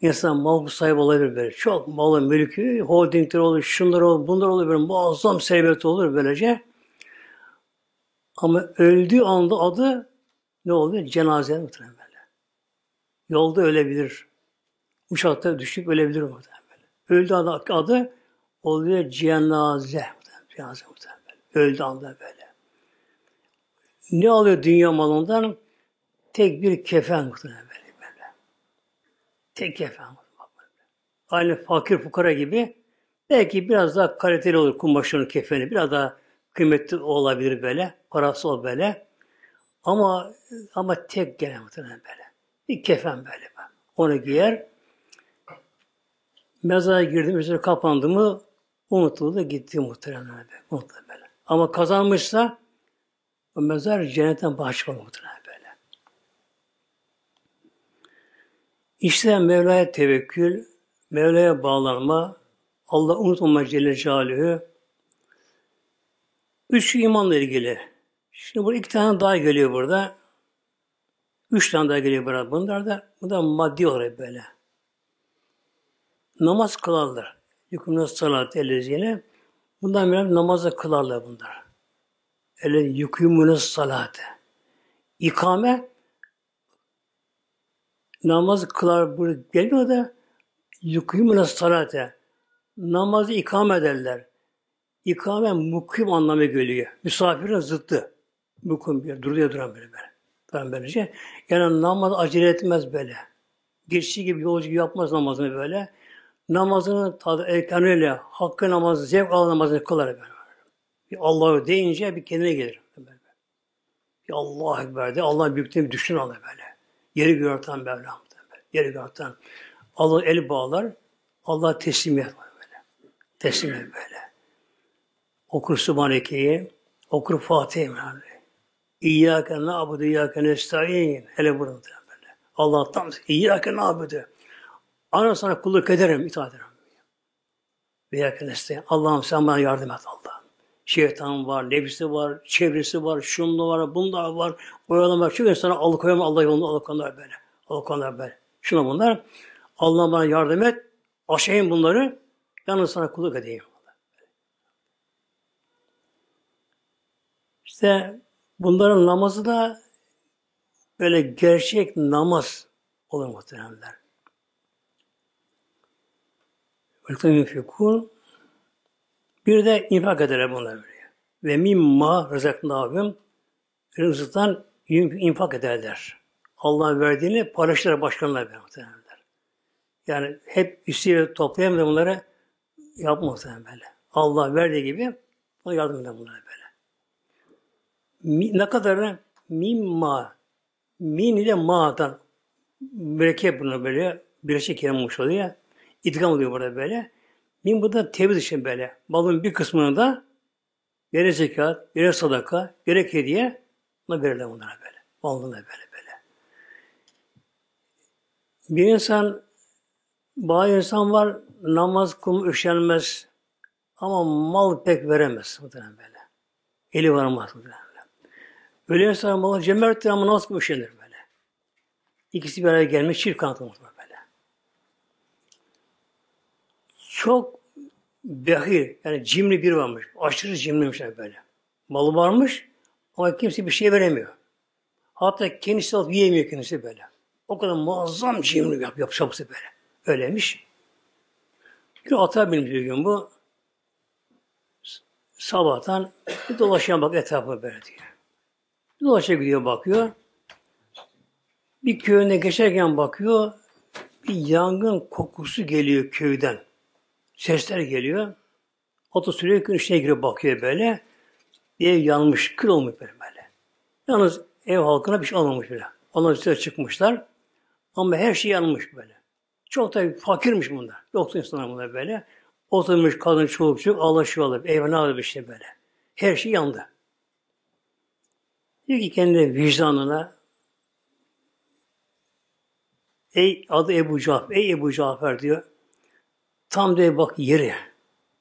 İnsan mal sahibi olabilir böyle. Çok malı, mülkü, holdingler olur, şunlar olur, bunlar olur, böyle muazzam servet olur böylece. Ama öldüğü anda adı ne oluyor? Cenaze muhtemelen böyle. Yolda ölebilir. Uçakta düşüp ölebilir muhtemelen. Öldüğü anda adı oluyor cenaze. Cenaze muhtemelen. Öldüğü anda böyle. Ne alıyor dünya malından? Tek bir kefen muhtemelen böyle. böyle. Tek kefen. Aynı fakir fukara gibi belki biraz daha kaliteli olur kumaşının kefeni. Biraz daha kıymetli olabilir böyle. Parası ol böyle. Ama ama tek gene muhtemelen böyle. Bir kefen böyle. Onu giyer. Mezara girdim, üzeri kapandı mı unutuldu gitti muhtemelen. Muhtemelen. Ama kazanmışsa o mezar cennetten başka muhtemelen böyle. İşte Mevla'ya tevekkül, Mevla'ya bağlanma, Allah unutmama Celle Celaluhu. Üç imanla ilgili. Şimdi bu iki tane daha geliyor burada. Üç tane daha geliyor burada. Bunlar da, bu da maddi olarak böyle. Namaz kılarlar. Yükümlü salat ellezine. Bundan beri namazı kılarlar bunlar. Ele yükümlü salatı. İkame namaz kılar burada geliyor da yükümlü salatı. Namazı ikame ederler. İkame mukim anlamı geliyor. Misafirin zıttı. Mukim bir duruyor duran böyle böyle. Duran böylece. Yani namaz acele etmez böyle. Geçtiği gibi yolcu yapmaz namazını böyle namazını tadı erkanıyla hakkı namazı, zevk alan namazını kılar böyle. Bir Allah'ı deyince bir kendine gelir. Böyle. Bir Allah Ekber de Allah büyüklüğünü düşün alır böyle. Yeri görten Mevlam. Yeri görten. Allah el bağlar. Allah teslimiyet var böyle. Teslimiyet böyle. Okur Subhaneke'yi, okur Fatih'i yani. İyyâke na'budu, iyyâke nesta'in. Hele burada böyle. Allah tam İyyâke na'budu. Ana sana kulluk ederim, itaat ederim. Veya kendisi, Allah'ım sen bana yardım et Allah'ım. Şeytan var, nefsi var, çevresi var, şunda var, bunda var, oyalama. Çünkü sana alıkoyamam Allah yolunda alıkoyanlar böyle. Alıkoyanlar böyle. Şuna bunlar. Allah'ım bana yardım et. Aşayım bunları. Yalnız sana kulluk edeyim. İşte bunların namazı da böyle gerçek namaz olur muhteremler. Yunfikun bir de infak ederler bunlar böyle. Ve mimma rızaknâhum rızıktan infak ederler. Allah verdiğini paylaşırlar başkanlar muhtemelen. Yani hep üstüyle toplayan da bunları yapma böyle. Allah verdiği gibi ona yardım eder bunlara böyle. Ne kadar mimma min ile ma'dan mürekkep bunu böyle birleşik kelime olmuş oluyor. İdgam oluyor burada böyle. Min burada tevhid için böyle. Malın bir kısmını da gerek zekat, gerek sadaka, gerek hediye buna verirler bunlara böyle. Malına böyle böyle. Bir insan bazı insan var namaz kum üşenmez ama mal pek veremez böyle. Eli varmaz muhtemelen. Öyle insan malı cömerttir ama namaz kum üşenir böyle. İkisi bir araya gelmiş çift kanatı muhtemelen çok behir, yani cimri bir varmış. Aşırı cimriymiş böyle. Malı varmış ama kimse bir şey veremiyor. Hatta kendisi alıp yiyemiyor kendisi böyle. O kadar muazzam cimri yap, yap yapısı böyle. Öyleymiş. Bir ata binmiş bir gün bu. Sabahtan bir dolaşan bak etrafı böyle diyor. Dolaşa gidiyor bakıyor. Bir köyüne geçerken bakıyor. Bir yangın kokusu geliyor köyden. Sesler geliyor. Oto sürekli içine girip bakıyor böyle. Ev yanmış, kül olmuş böyle. Yalnız ev halkına bir şey olmamış böyle. Onlar üstüne çıkmışlar. Ama her şey yanmış böyle. Çok da fakirmiş bunlar. Yoksa insanlar bunlar böyle. Oturmuş kadın çoluk çocuk ağlaşıyorlar. Evine alıyor işte böyle. Her şey yandı. Diyor ki kendi vicdanına Ey adı Ebu Cafer, ey Ebu Cafer diyor. Tam diye bak yeri.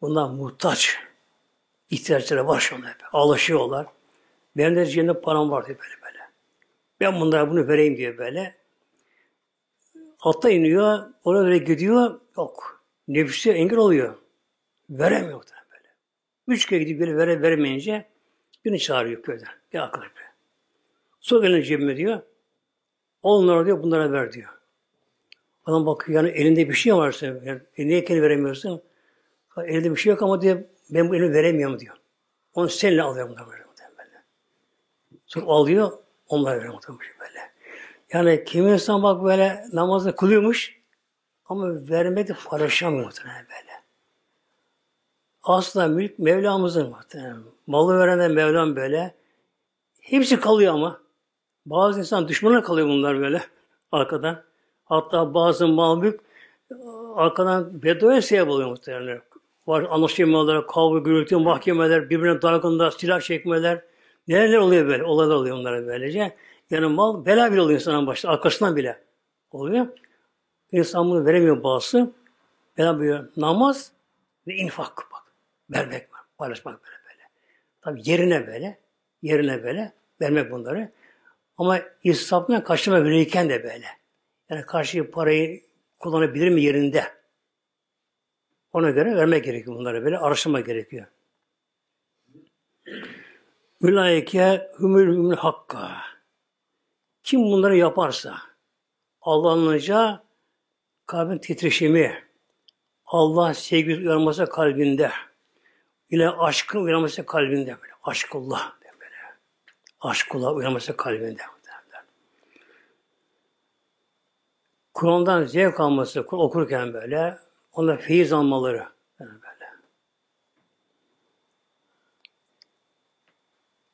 Bunlar muhtaç. İhtiyaçları var şu anda. Ağlaşıyorlar. Benim de cennet param var diye böyle böyle. Ben bunlara bunu vereyim diye böyle. Altta iniyor. Oraya böyle gidiyor. Yok. Nefsi engel oluyor. Veremiyor böyle. Üç kere gidip böyle vere, veremeyince birini çağırıyor köyden. Bir be. Sonra elini cebime diyor. Onlara diyor bunlara ver diyor. Adam bakıyor yani elinde bir şey varsa, yani, e, niye kendi veremiyorsun? Elinde bir şey yok ama diyor, ben bu elimi veremiyorum diyor. Onu seninle alıyorum da böyle. böyle. Sonra alıyor, onlara veriyor muhtemelen böyle. Yani kim insan bak böyle namazını kılıyormuş ama vermedi paylaşamıyor muhtemelen böyle. Aslında mülk Mevlamızın muhtemelen. Malı veren de Mevlam böyle. Hepsi kalıyor ama. Bazı insan düşmana kalıyor bunlar böyle arkadan. Hatta bazı mal mülk arkadan bedoya sebep oluyor muhtemelen. Var anlaşılmalar, kavga, gürültü, mahkemeler, birbirine dargında, silah çekmeler. Neler oluyor böyle? Olaylar oluyor onlara böylece. Yani mal bela bile oluyor insanın başta. Arkasından bile oluyor. İnsan bunu veremiyor bazısı. Bela böyle namaz ve infak bak. Vermek var. Paylaşmak böyle böyle. Tabi yerine böyle. Yerine böyle. Vermek bunları. Ama israfından kaçırma verirken de böyle. Yani karşı parayı kullanabilir mi yerinde? Ona göre vermek gerekiyor bunları böyle. Araştırma gerekiyor. Ülaike hümül hümül hakka. Kim bunları yaparsa Allah'ın alacağı kalbin titreşimi, Allah sevgisi uyanması kalbinde, ile aşkın uyanması kalbinde böyle. Aşkullah böyle. Aşkullah uyanması kalbinde. Kur'an'dan zevk alması, okurken böyle, ona feyiz almaları yani böyle.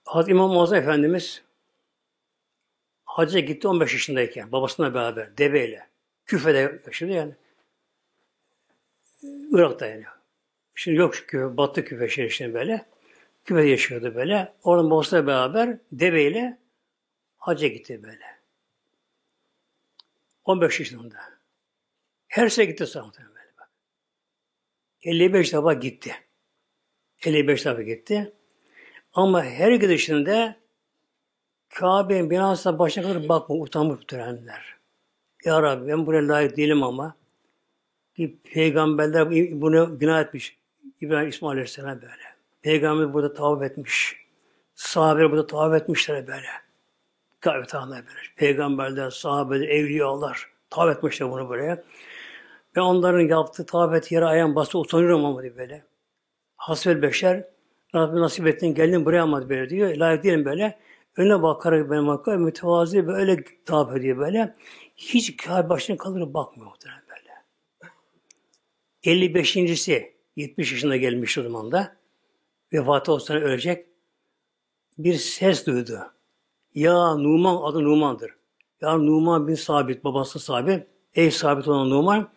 Hazreti İmam Muazzam Efendimiz hacca gitti 15 yaşındayken babasına beraber deveyle. Küfe'de yaşadı yani. Irak'ta yani. Şimdi yok küfe, battı küfe şehrinde böyle. Küfe'de yaşıyordu böyle. Oradan babasıyla beraber deveyle hacca gitti böyle. 15 yaşında. Her sene gitti böyle bak. 55 defa gitti. 55 defa gitti. Ama her gidişinde Kabe'nin binasına başına kadar bakma, utanmış törenler. Ya Rabbi ben buraya layık değilim ama ki peygamberler bunu bina etmiş. İbrahim İsmail Aleyhisselam böyle. Peygamber burada tavaf etmiş. Sahabeler burada tavaf etmişler böyle. Kabe tavaflar böyle. Peygamberler, sahabeler, evliyalar tavaf etmişler bunu buraya. Ve onların yaptığı tavaf et yere ayağım bastı utanıyorum ama böyle. Hasbel beşer Rabbim nasip ettin geldin buraya ama böyle diyor. Layık değilim böyle. Önüne bakarak benim hakkı mütevazi böyle tavaf ediyor böyle. Hiç kâr başına kalır bakmıyor muhtemelen böyle. 55.si 70 yaşında gelmiş o zaman da. Vefatı o sene ölecek. Bir ses duydu. Ya Numan adı Numan'dır. Ya Numan bin Sabit, babası Sabit. Ey Sabit olan Numan,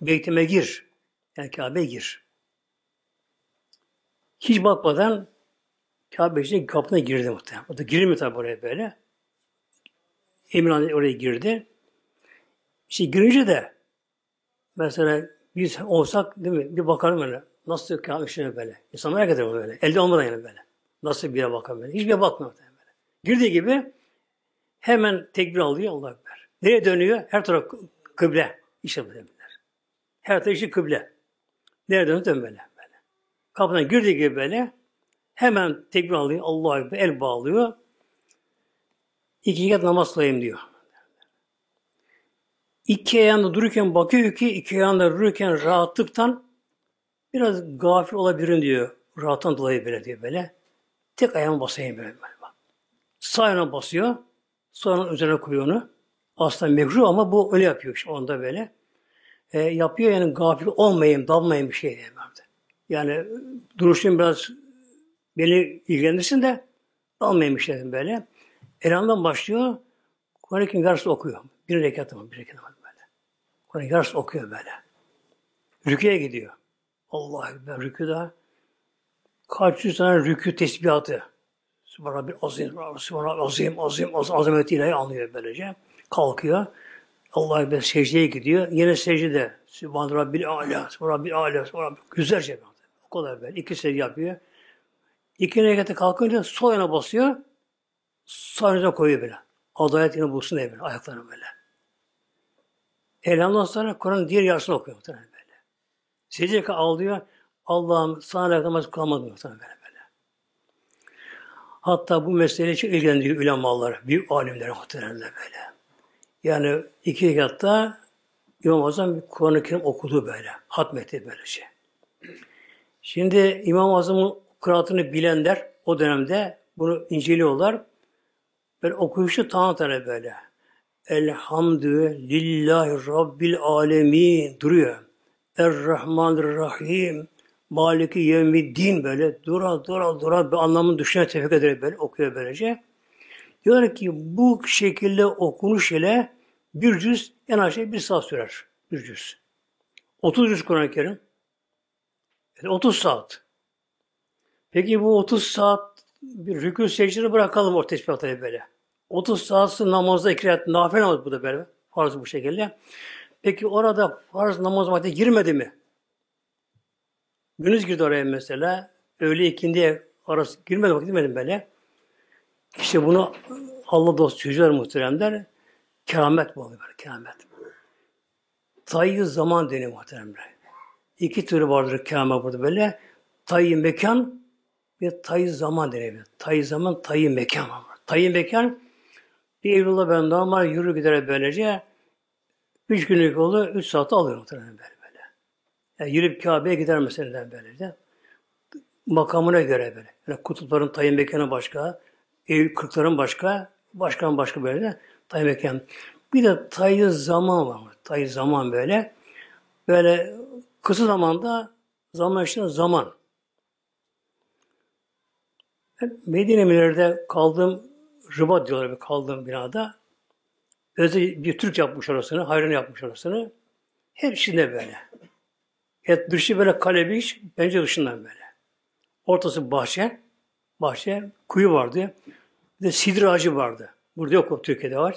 beytime gir. Yani Kabe'ye gir. Hiç bakmadan Kabe içine kapına girdi muhtemelen. O da girmiyor tabi oraya böyle. Emirhan oraya girdi. İşte girince de mesela biz olsak değil mi? Bir bakarım böyle. Nasıl Kabe içine böyle. İnsan merak eder böyle. Elde olmadan yani böyle. Nasıl bir yere bakar böyle. Hiçbir yere bakmıyor. Girdiği gibi hemen tekbir alıyor Allah Ekber. Nereye dönüyor? Her taraf kıble. İşte bu demirler. Her taraf işte kıble. Nereye dönüyor? Dön böyle. böyle. Kapıdan girdiği gibi böyle Hemen tekbir alıyor. Allah'a Ekber. El bağlıyor. İki kat namaz kılayım diyor. İki ayağında dururken bakıyor ki iki ayağında dururken rahatlıktan biraz gafil olabilirim diyor. Rahattan dolayı böyle diyor böyle. Tek ayağımı basayım böyle. Böyle. Sağ basıyor. Sonra üzerine koyuyor onu. Aslında mekruh ama bu öyle yapıyor işte onda böyle. E, yapıyor yani gafil olmayayım, dalmayayım bir şey diye. Yani duruşum biraz beni ilgilendirsin de almayayım işte böyle. Elhamdan başlıyor. Kur'an-ı okuyor. Bir rekat ama bir rekat ama böyle. Kur'an-ı okuyor böyle. Rüküye gidiyor. Allah Ekber rüküda kaç yüz tane rükü tesbihatı. Subhanallah bir azim, Subhanallah azim, azim, azim, azamet ilahi anlıyor böylece. Kalkıyor. Allah Ekber secdeye gidiyor. Yine secdede Sübhan Rabbil Ala, Sübhan Rabbil Ala, Sübhan Rabbil Güzelce o kadar böyle. İki secde yapıyor. İki rekete kalkınca sol yana basıyor. Sağ yana koyuyor böyle. Adalet yine bulsun diye böyle. Ayaklarını böyle. Elhamdülillah sonra Kur'an'ın diğer yarısını okuyor muhtemelen böyle. Secdeye ağlıyor. Allah'ım sana layık namaz böyle, böyle. Hatta bu meseleyle çok ilgilendiriyor ulemalar, büyük alimler muhtemelen böyle. Yani iki rekatta İmam Azam Kur'an-ı Kerim okudu böyle. Hatmetti böylece. Şey. Şimdi İmam Azam'ın kıraatını bilenler o dönemde bunu inceliyorlar. Böyle okuyuşu tanıtana böyle. Elhamdü lillahi rabbil alemin duruyor. Errahmanirrahim Maliki yevmiddin böyle dura dura dura bir anlamını düşünerek tefekkür ederek böyle okuyor böylece. Diyorlar ki bu şekilde okunuş ile bir cüz en aşağı bir saat sürer. Bir cüz. 30 cüz Kur'an-ı Kerim. 30 saat. Peki bu 30 saat bir rükû secdeni bırakalım o tesbihatları böyle. 30 saat namazda ikrat, nafile namaz bu da böyle. Farz bu şekilde. Peki orada farz namaz vakti girmedi mi? Gündüz girdi oraya mesela. Öğle ikindiye arası girmedi vakit girmedim böyle. İşte bunu Allah dostu çocuklar muhteremler. Keramet bu böyle, keramet. Tayyi zaman deniyor muhteremler. İki türü vardır keramet burada böyle. Tayyi mekan ve tayyi zaman deniyor. Tayyi zaman, tayyi mekan var. Tayyi mekan bir Eylül'de ben normal yürü giderek böylece üç günlük yolu üç saate alıyor böyle. Yani yürüyüp Kabe'ye gider mesela böylece. Makamına göre böyle. Yani kutupların tayin mekanı başka, Eylül kırkların başka, başkan başka böyle tayin mekan. Bir de tayyi zaman var. Tayyi zaman böyle. Böyle kısa zamanda zaman işte zaman. Ben Medine'lerde kaldığım Rıba diyorlar bir kaldığım binada. Özel bir Türk yapmış orasını, hayran yapmış orasını. Hepsinde böyle. Et dışı böyle kale bir iş, dışından böyle. Ortası bahçe, bahçe, kuyu vardı. Bir de sidir ağacı vardı. Burada yok Türkiye'de var.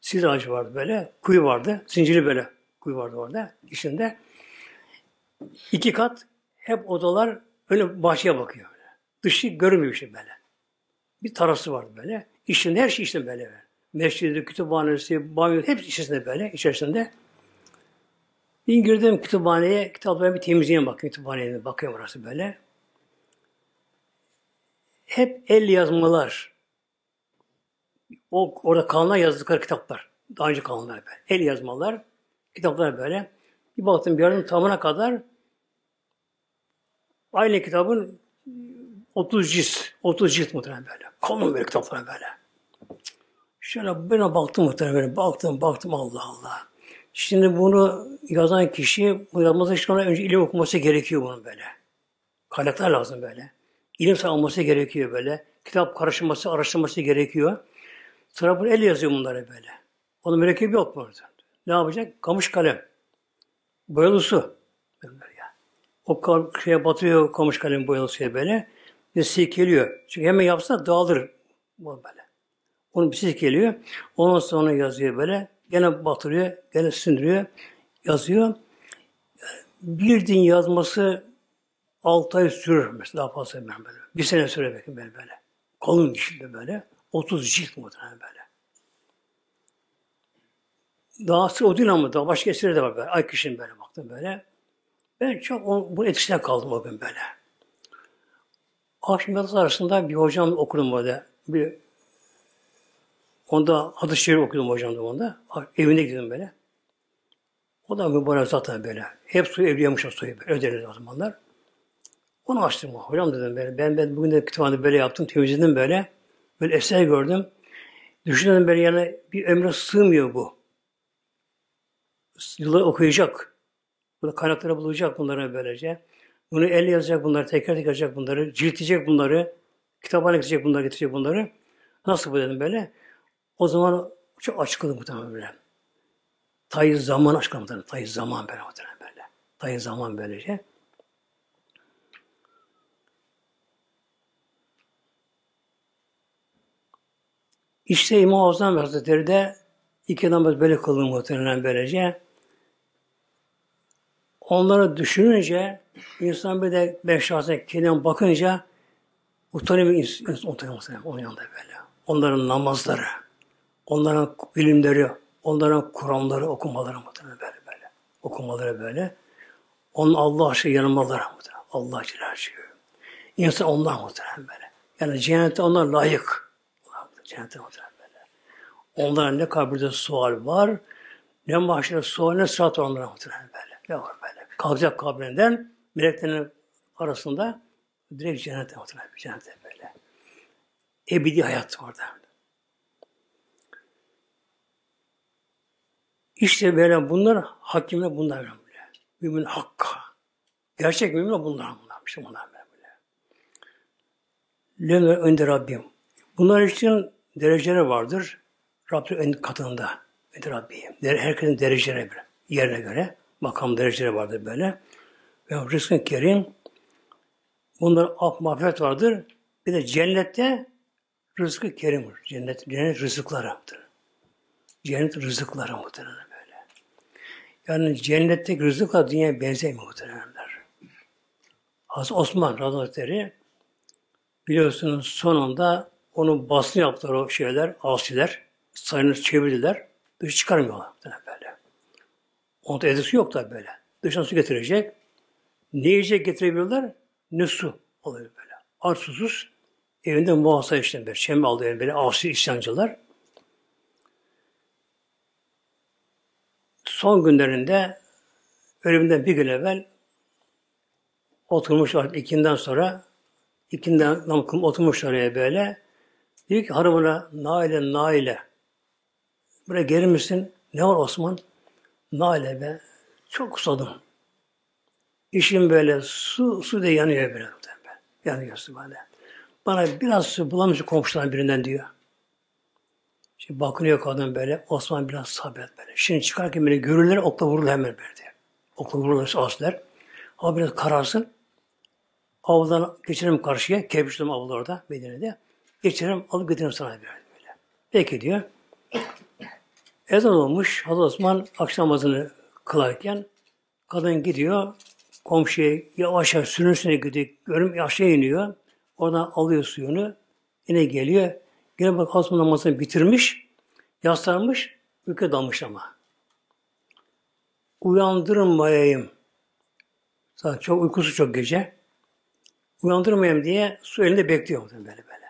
Sidir ağacı vardı böyle. Kuyu vardı. Zincirli böyle kuyu vardı orada. içinde. İki kat hep odalar öyle bahçeye bakıyor. Böyle. Dışı görünmüyor işte böyle. Bir tarafı vardı böyle. İçinde her şey işte böyle. Mescidi, kütüphanesi, banyo hepsi içerisinde böyle, içerisinde. Bir girdim kütüphaneye, kitaplara bir temizliğe bakıyorum kütüphaneye, bakıyorum orası böyle. Hep el yazmalar. O orada kalanlar yazdıkları kitaplar. Daha önce kalanlar böyle. El yazmalar, kitaplar böyle. Bir baktım bir yardım tamına kadar aynı kitabın 30 cilt, 30 cilt muhtemelen böyle. Kalın böyle kitaplar böyle. Şöyle ben baktım muhtemelen böyle. Baktım, baktım Allah Allah. Şimdi bunu yazan kişi, bu yazması için önce ilim okuması gerekiyor bunun böyle. Kaynaklar lazım böyle. İlim alması gerekiyor böyle. Kitap karıştırması, araştırması gerekiyor. Bunu el yazıyor bunları böyle. Onun mürekkebi yok burada. Ne yapacak? Kamış kalem. Boyalı su. O şeye batıyor kamış kalem boyalı suya böyle. Ve silkeliyor. Çünkü hemen yapsa dağılır. Böyle. Onun bir ses geliyor. Ondan sonra yazıyor böyle. Gene batırıyor, gene sindiriyor, yazıyor. Bir din yazması altı ay sürür mesela daha fazla ben böyle. Bir sene süre belki ben böyle. Kalın şimdi böyle. 30 cilt muhtemelen böyle. Daha sıra o değil ama daha başka eseri de var böyle. Ay kişinin böyle baktım böyle. Ben çok o, bu etkisine kaldım o gün böyle. Akşam yatsı arasında bir hocam okudum böyle. Bir Onda hadis-i şerif okudum hocam da onda. Evine gittim böyle. O da mübarek zaten böyle. Hep suyu evliyamış o suyu böyle. O zamanlar. Onu açtım. Hocam dedim böyle. Ben, ben bugün de kütüphanede böyle yaptım. Temizledim böyle. Böyle eser gördüm. Düşündüm böyle yani bir ömre sığmıyor bu. Yıllar okuyacak. Burada kaynakları bulacak bunları böylece. Bunu el yazacak bunları, tekrar tekrar yazacak bunları, ciltleyecek bunları, kitaplara gidecek bunları, getirecek bunları. Nasıl bu dedim böyle. O zaman çok açıkladı muhtemelen böyle. Tayı zaman açıkladı muhtemelen. Tayı zaman böyle muhtemelen böyle. Tayı zaman böylece. İşte İmam Azam Hazretleri de iki namaz böyle kıldı muhtemelen böylece. Onları düşününce insan bir de ben şahsen kendime bakınca utanıyor insan utanıyor onun yanında böyle. Onların namazları, onların bilimleri, onların Kur'anları okumaları muhtemelen böyle böyle. Okumaları böyle. Onun Allah aşkına yanılmaları muhtemelen. Allah Celaluhu. İnsan onlar muhtemelen böyle. Yani cennete onlar layık. Cennete muhtemelen böyle. Onlara ne kabirde sual var, ne mahşerde sual, ne sırat var onlara muhtemelen böyle. Ne var böyle. Kalkacak kabrinden, meleklerin arasında direkt cennete muhtemelen. Cennete böyle. Ebedi hayat orada. İşte böyle bunlar hakimler bunlar böyle. Mümin hakka. Gerçek mümin bunlar bunlar. İşte bunlar böyle. Lene önde Rabbim. Bunlar için dereceleri vardır. Rabbim en katında. Önde Rabbim. Herkesin dereceleri bir yerine göre. Makam dereceleri vardır böyle. Ve rızkın kerim bunlar af mağfiret vardır. Bir de cennette rızkı kerimdir. Cennet, cennet rızıklarıdır. Cennet rızıkları muhtemelen. Yani cennetteki rızıkla dünyaya benzemiyor muhtemelenler. Hazreti Osman Hazretleri biliyorsunuz sonunda onun basını yaptılar o şeyler, asiler. Sayını çevirdiler. Dışı çıkarmıyorlar böyle. Onda edisi yok da böyle. Dışına su getirecek. Ne yiyecek getirebiliyorlar? Ne su oluyor böyle. Aç susuz evinde muhasara işte böyle. Şem aldı böyle asi isyancılar. Son günlerinde ölümünden bir gün evvel oturmuş artık ikinden sonra ikinden namkım oturmuş oraya böyle. Diyor ki hanımına Naile Naile buraya gelir misin? Ne var Osman? Naile be çok susadım. İşim böyle su su da yanıyor böyle. Yanıyor su böyle. Bana biraz su bulamış komşudan birinden diyor. Şimdi bakınıyor kadın böyle. Osman biraz sabret böyle. Şimdi çıkarken beni görürler okla vururlar hemen böyle diye. Okla vururlar asler. Ama biraz kararsın. Avludan geçerim karşıya. Kebiştim avlu orada Medine'de. Geçerim alıp götürürüm sana böyle. böyle. Peki diyor. Ezan olmuş. Hazreti Osman akşam namazını kılarken kadın gidiyor komşuya yavaş yavaş sürünsüne gidiyor. Görüm aşağı iniyor. Oradan alıyor suyunu. Yine geliyor. Yine bak Osman namazını bitirmiş. Yaslanmış. Ülke dalmış ama. Uyandırmayayım. Zaten çok uykusu çok gece. Uyandırmayayım diye su elinde bekliyor böyle böyle.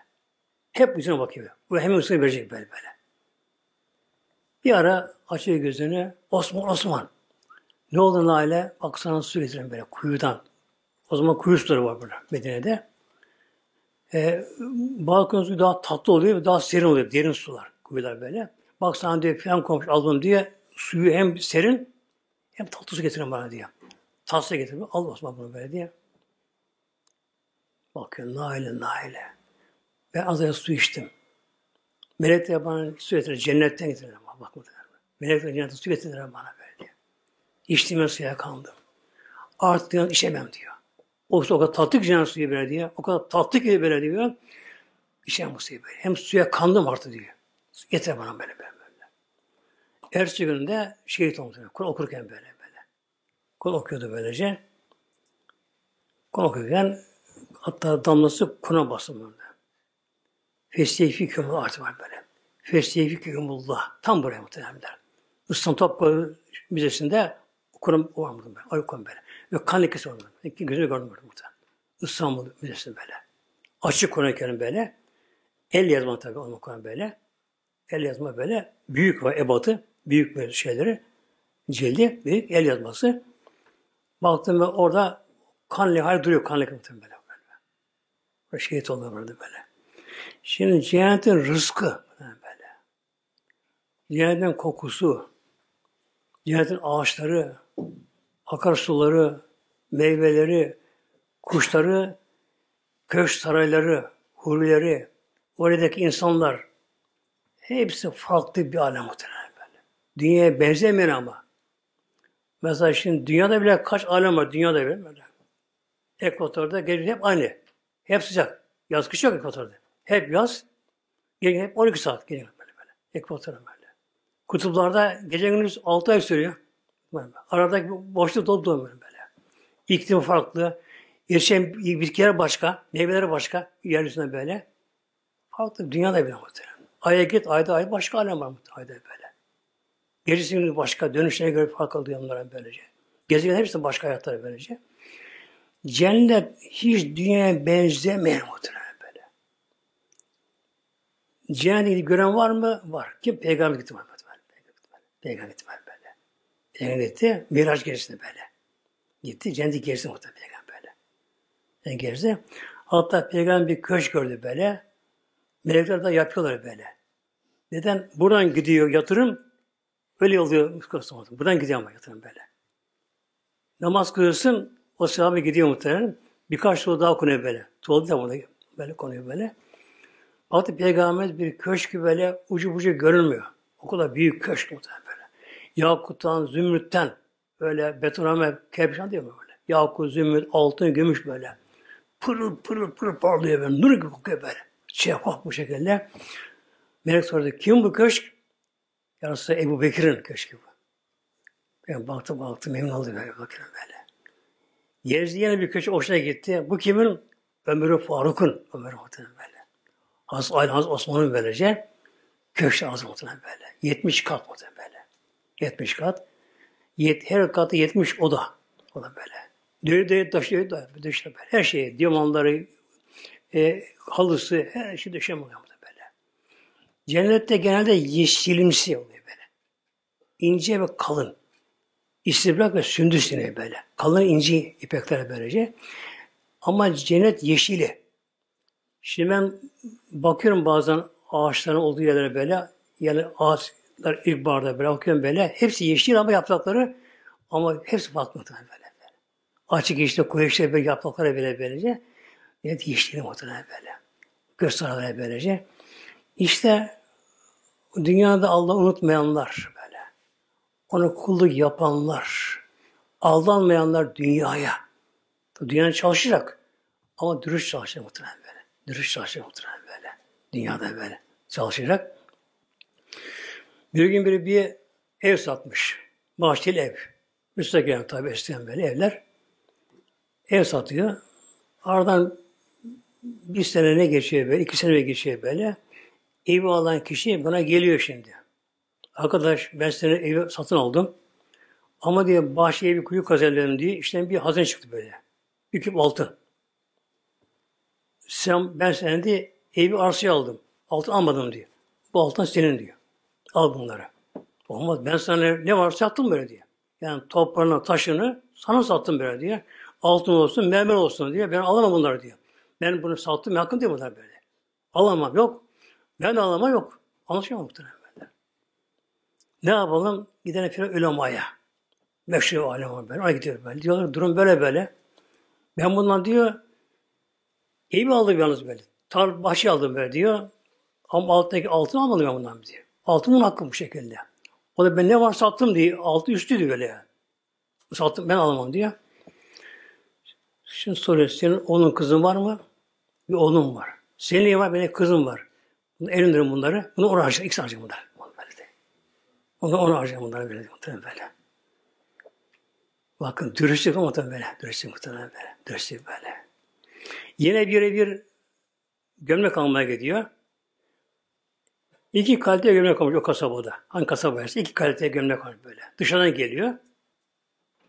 Hep yüzüne bakıyor. Bu hemen yüzüne verecek böyle böyle. Bir ara açıyor gözünü. Osman, Osman. Ne oldu Naile? Bak sana su getirin böyle kuyudan. O zaman kuyu suları var burada Medine'de. Ee, balkon suyu daha tatlı oluyor ve daha serin oluyor. Derin sular, kuyular böyle. Bak sana diyor falan komşu aldım diye suyu hem serin hem tatlı su getirin bana diye. Tatlı su getirin. Al Osman bunu böyle diye. Bakıyor Naile, Naile. Ben az önce su içtim. Melek de bana su getirir. Cennetten getirir. Bak Melek de cennetten su getirir bana böyle diye. İçtiğime suya kandım. Artık diyor, içemem diyor. O, o kadar tatlı ki cennet suyu böyle diyor. O kadar tatlı ki böyle diyor. İçemem bu suyu böyle. Hem suya kandım artık diyor. Getir bana böyle böyle. böyle. Ertesi gününde şehit oldu. Kur'an okurken böyle böyle. Kur'an okuyordu böylece. Kur'an okurken hatta damlası Kur'an basımında. Feslefi kümül artı var böyle. Feslefi kümullah. Tam buraya muhtemelenler. İslam Topkapı Müzesi'nde Kur'an okumadım ben. Okumadım böyle. Ve kan lekesi olmadı. Gözümü gördüm burada muhtemelen. İstanbul Müzesi'nde böyle. Açık Kur'an-ı Kerim böyle. El yazma tabi onu Kur'an böyle. El yazma böyle. Büyük var ebatı. Büyük böyle şeyleri. Cildi. Büyük el yazması. Baktım ve orada kan lehali duruyor. Kan lekesi böyle. böyle. Ve şehit oluyor burada böyle. Şimdi cennetin rızkı böyle. Cennetin kokusu, cennetin ağaçları, akarsuları, meyveleri, kuşları, köşk sarayları, hurileri, oradaki insanlar hepsi farklı bir alem muhtemelen böyle. Dünyaya benzemeyen ama. Mesela şimdi dünyada bile kaç alem var dünyada bile böyle. Ekvatorda gece hep aynı. Hep sıcak. Yaz kış yok ekvatorda. Hep yaz. Gece hep 12 saat geliyor böyle böyle. Ekvatorda böyle. Kutuplarda gece gündüz 6 ay sürüyor. Aradaki boşluk dolu dolu böyle. İklim farklı. Yaşayan bitkiler başka. Meyveleri başka. Yeryüzünde böyle. Farklı. Dünyada bile muhtemelen. Ay'a git. Ayda ay başka alem var muhtemelen. Böyle. Gündüz başka. Dönüşlerine göre fark alıyor onlara böylece. Gezegen hepsi başka hayatları böylece. Cennet hiç dünyaya benzemeyen muhtemelen böyle. Cennete gidip gören var mı? Var. Kim? Peygamber gitti var. Peygamber gitti var Peygamber gitti. Miraç gerisinde böyle. Gitti. Cennete gerisi muhtemelen peygamber böyle. Yani gerisi. Hatta peygamber bir köşk gördü böyle. Melekler de yapıyorlar böyle. Neden? Buradan gidiyor yatırım. Öyle kılsın. Buradan gidiyor ama yatırım böyle. Namaz kılıyorsun, o sahabe gidiyor muhtemelen. Birkaç soru daha konuyor böyle. Tuvalet da burada böyle konuyor böyle. Baktı Peygamber bir köşk böyle ucu bucu görünmüyor. O kadar büyük köşk muhtemelen. Yakuttan, zümrütten, böyle betoname, kerpiçan diyor mu böyle? Yakut, zümrüt, altın, gümüş böyle. Pırıl pırıl pırıl parlıyor böyle. Nur gibi kokuyor böyle. Şeffaf bu şekilde. Melek sordu, kim bu köşk? Yarısı Ebu Bekir'in köşkü bu. Ben baktım baktım memnun oldum böyle bakıyorum böyle. Gezdi yine bir köşe hoşuna gitti. Bu kimin? Ömer Faruk'un. Ömer Muhtemelen böyle. Hazreti Ali Hazreti Osman'ın böylece köşe muhtemelen böyle. 70 kat böyle. 70 kat. Yet, her katı 70 oda. O da böyle. Dönü dönü taşıyor da böyle. Her şeyi, diyamanları, e, halısı, her şey döşüyor böyle. Cennette genelde yeşilimsi oluyor böyle. İnce ve kalın. İstibrak ve sündüs böyle. Kalın ince ipekler böylece. Ama cennet yeşili. Şimdi ben bakıyorum bazen ağaçların olduğu yerlere böyle yani ağaçlar ilkbaharda böyle bakıyorum böyle hepsi yeşil ama yaprakları ama hepsi farklı muhtemelen böyle. Açık yeşil, koyu yeşil böyle yaprakları böyle böylece. Evet yeşil muhtemelen böyle. Göstergeler böylece. İşte dünyada Allah unutmayanlar böyle. Ona kulluk yapanlar, aldanmayanlar dünyaya. Dünyada çalışacak. Ama dürüst çalışacak muhtemelen böyle. Dürüst çalışacak muhtemelen böyle. Dünyada böyle çalışacak. Bir gün biri bir ev satmış. Bahçeli ev. Müstakil tabi isteyen böyle evler. Ev satıyor. Aradan bir sene ne geçiyor böyle, iki sene geçiyor böyle. Evi alan kişi bana geliyor şimdi. Arkadaş ben senin evi satın aldım. Ama diye bahçeye bir kuyu kazanıyorum diye işten bir hazine çıktı böyle. Bir küp altın. Sen, ben senin diye evi arsaya aldım. Altın almadım diyor. Bu altın senin diyor. Al bunları. Olmaz. Ben sana ne varsa sattım böyle diye. Yani toprağını, taşını sana sattım böyle diye. Altın olsun, mermer olsun diye. Ben alamam bunları diyor. Ben bunu sattım, yakın diyor bunlar böyle. Alamam, yok. Ben de alamam, yok. Anlaşılmıyor muhtemelen. Ne yapalım? Gidelim filan ulemaya. Meşhur alem böyle. Ona gidiyor böyle. Diyorlar durum böyle böyle. Ben bundan diyor evi aldım yalnız böyle. Tar başı aldım böyle diyor. Ama alttaki altın almadım ben bundan diyor. Altının hakkı bu şekilde. O da ben ne var sattım diye altı üstü diyor böyle. Sattım ben alamam diyor. Şimdi soruyor senin oğlun kızın var mı? Bir oğlum var. Senin var? Benim kızım var. Bunu elindirin bunları. Bunu ona harcayacak. İkisi harcayacak bunlar. Onu ona harcayacak bunlar böyle. Muhtemelen böyle. Bakın dürüstlük ama tabii böyle. Dürüstlük muhtemelen böyle. Dürüstlük böyle. Yine bir bir gömlek almaya gidiyor. İki kalite gömlek almış o kasabada. Hangi kasabaysa iki kalite gömlek almış böyle. Dışarıdan geliyor.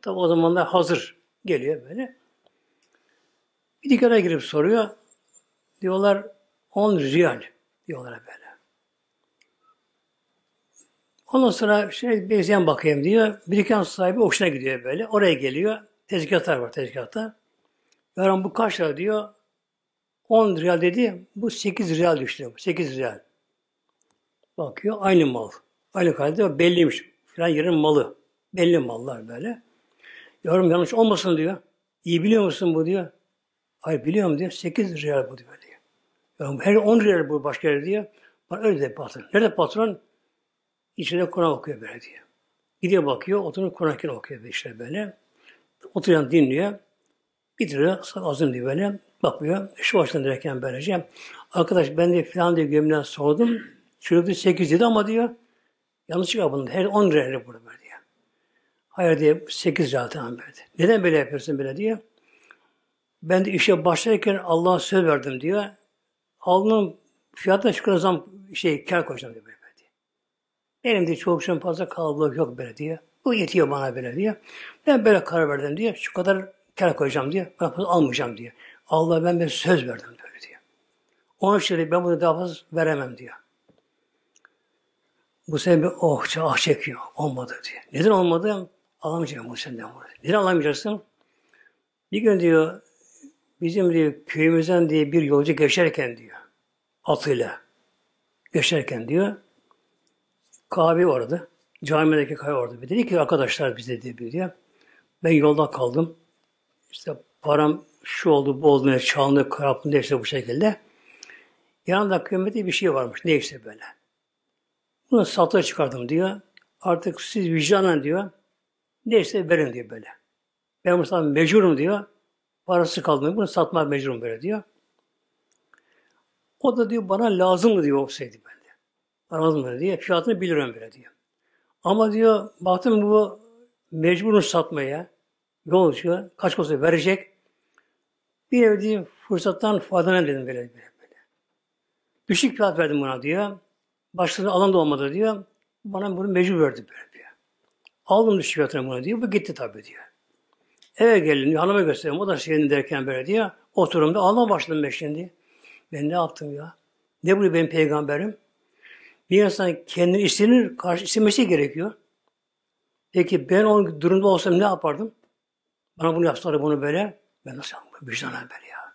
Tabi o zaman da hazır geliyor böyle. Bir dükkana girip soruyor. Diyorlar 10 riyal diyorlar böyle. Ondan sonra şey benzeyen bakayım diyor. Bir dükkan sahibi hoşuna gidiyor böyle. Oraya geliyor. Tezgahlar var tezgahta. Yaran bu kaç lira diyor. 10 riyal dedi. Bu 8 riyal düştü. 8 riyal. Bakıyor aynı mal. Aynı kalite belliymiş. Filan yerin malı. Belli mallar böyle. Yorum yanlış olmasın diyor. İyi biliyor musun bu diyor. Hayır biliyorum diyor. 8 riyal bu diyor. diyor. Her 10 riyal bu başka yer diyor. Bana öyle de patron. Nerede patron? İçinde Kur'an okuyor böyle diyor. Gidiyor bakıyor, oturup Kur'an okuyor işte böyle. Oturan dinliyor. Bitiriyor, azım diyor böyle. Bakmıyor. Şu baştan derken böylece. Arkadaş ben de filan diye gömleğen sordum. Çocuk 8 dedi ama diyor. Yanlışlıkla bunu. Her 10 lirayla burada böyle diyor. Hayır diye 8 lira tamam böyle. Neden böyle yapıyorsun böyle diyor. Ben de işe başlarken Allah'a söz verdim diyor. Aldığım fiyatına şu kadar zam şey kar koyacağım diyor böyle diyor. Benim de çok şey fazla kalabalık yok böyle diyor. Bu yetiyor bana böyle diyor. Ben böyle karar verdim diyor. Şu kadar kar koyacağım diyor. Ben fazla almayacağım diyor. Allah ben bir söz verdim böyle diyor. Onun için ben bunu daha fazla veremem diyor. Bu sene bir oh ah çekiyor. Olmadı diyor. Neden olmadı? Alamayacağım bu senden bunu. Neden alamayacaksın? Bir gün diyor bizim diyor köyümüzden diye bir yolcu geçerken diyor atıyla geçerken diyor kahve orada Camideki kaya orada. Dedi ki arkadaşlar bize dedi diyor. Ben yolda kaldım. İşte param şu oldu, bu oldu, çalındı, karaptı, işte bu şekilde. Yanında kıymeti bir şey varmış. Neyse böyle. Bunu satışa çıkardım diyor. Artık siz vicdanen diyor. Neyse verin diyor böyle. Ben bu mecburum diyor. Parası kalmıyor. Bunu satmaya mecburum böyle diyor. O da diyor bana lazım diyor olsaydı ben de. Bana lazım mı diyor. Fiyatını bilirim böyle diyor. Ama diyor baktım bu mecburum satmaya. Yolcu kaç olsa verecek. Bir ev diyor fırsattan faydalan dedim böyle, böyle, böyle. Düşük fiyat verdim buna diyor. Başkaları alan da olmadı diyor. Bana bunu mecbur verdi böyle diyor. Aldım düşük fiyatını buna diyor. Bu gitti tabii diyor. Eve gelin diyor. Hanıma göstereyim. O da şeyini derken böyle diyor. Oturumda ağlama başladım ben şimdi. Ben ne yaptım ya? Ne bu benim peygamberim? Bir insan kendini istenir, karşı istemesi gerekiyor. Peki ben o durumda olsam ne yapardım? Bana bunu yapsalar bunu böyle. Ben nasıl yapayım? Vicdanen böyle ya.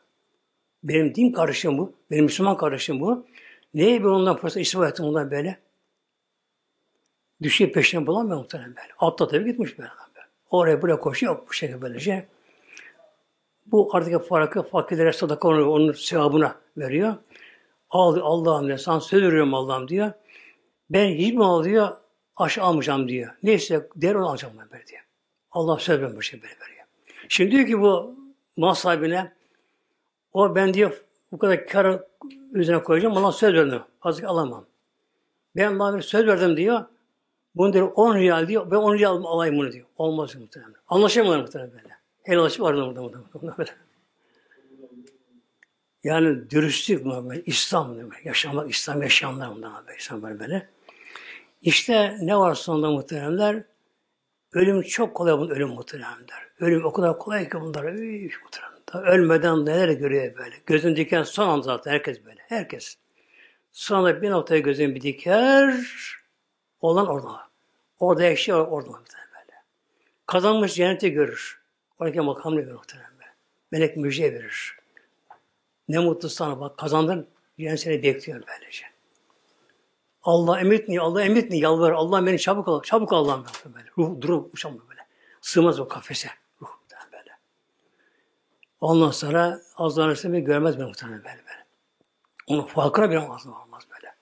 Benim din kardeşim bu. Benim Müslüman kardeşim bu. Neye bir ondan fırsat istifa ettim ondan böyle? Düşüyor peşine bulamıyor muhtemelen böyle. Altta tabii gitmiş böyle. Oraya buraya koşuyor. Bu şekilde böylece. Bu artık farkı fakirlere sadaka onu, onun sevabına veriyor. Al Allah'ım diyor. Sana söz veriyorum Allah'ım diyor. Ben hiç mi al diyor. Aşağı almayacağım diyor. Neyse der onu alacağım ben böyle diyor. Allah söz vermiş şey böyle veriyor. Şimdi diyor ki bu mal sahibine o ben diyor bu kadar kar üzerine koyacağım. Allah söz verdim. Fazla alamam. Ben bana bir söz verdim diyor. Bunu diyor 10 riyal diyor. Ben 10 riyal alayım bunu diyor. Olmaz muhtemelen. Anlaşamıyorlar muhtemelen böyle. Helallaşıp vardı burada muhtemelen. Böyle. Yani dürüstlük mu böyle? İslam demek. Yaşamak, İslam yaşayanlar bundan böyle. İslam böyle böyle. İşte ne var sonunda muhteremler? Ölüm çok kolay bunun ölüm muhteremler. Ölüm o kadar kolay ki bunlar. Üf, muhteremler. Ölmeden neler görüyor böyle. Gözün diken son an zaten herkes böyle. Herkes. Sonra bir noktaya gözün bir diker. Olan orada. Orada yaşıyor orada böyle. Kazanmış cenneti görür. Oradaki makamını görür muhtemelen. Melek müjde verir. Ne mutlu sana bak kazandın. Cennet seni bekliyor böylece. Allah emretni, Allah emretni, yalvar. Allah beni çabuk al, çabuk Allah'ım böyle. Ruh durup uçamıyor böyle. Sığmaz o kafese. Ondan sonra azlanırsa görmez beni muhtemelen böyle böyle. Onun farkına bile olmaz, olmaz böyle.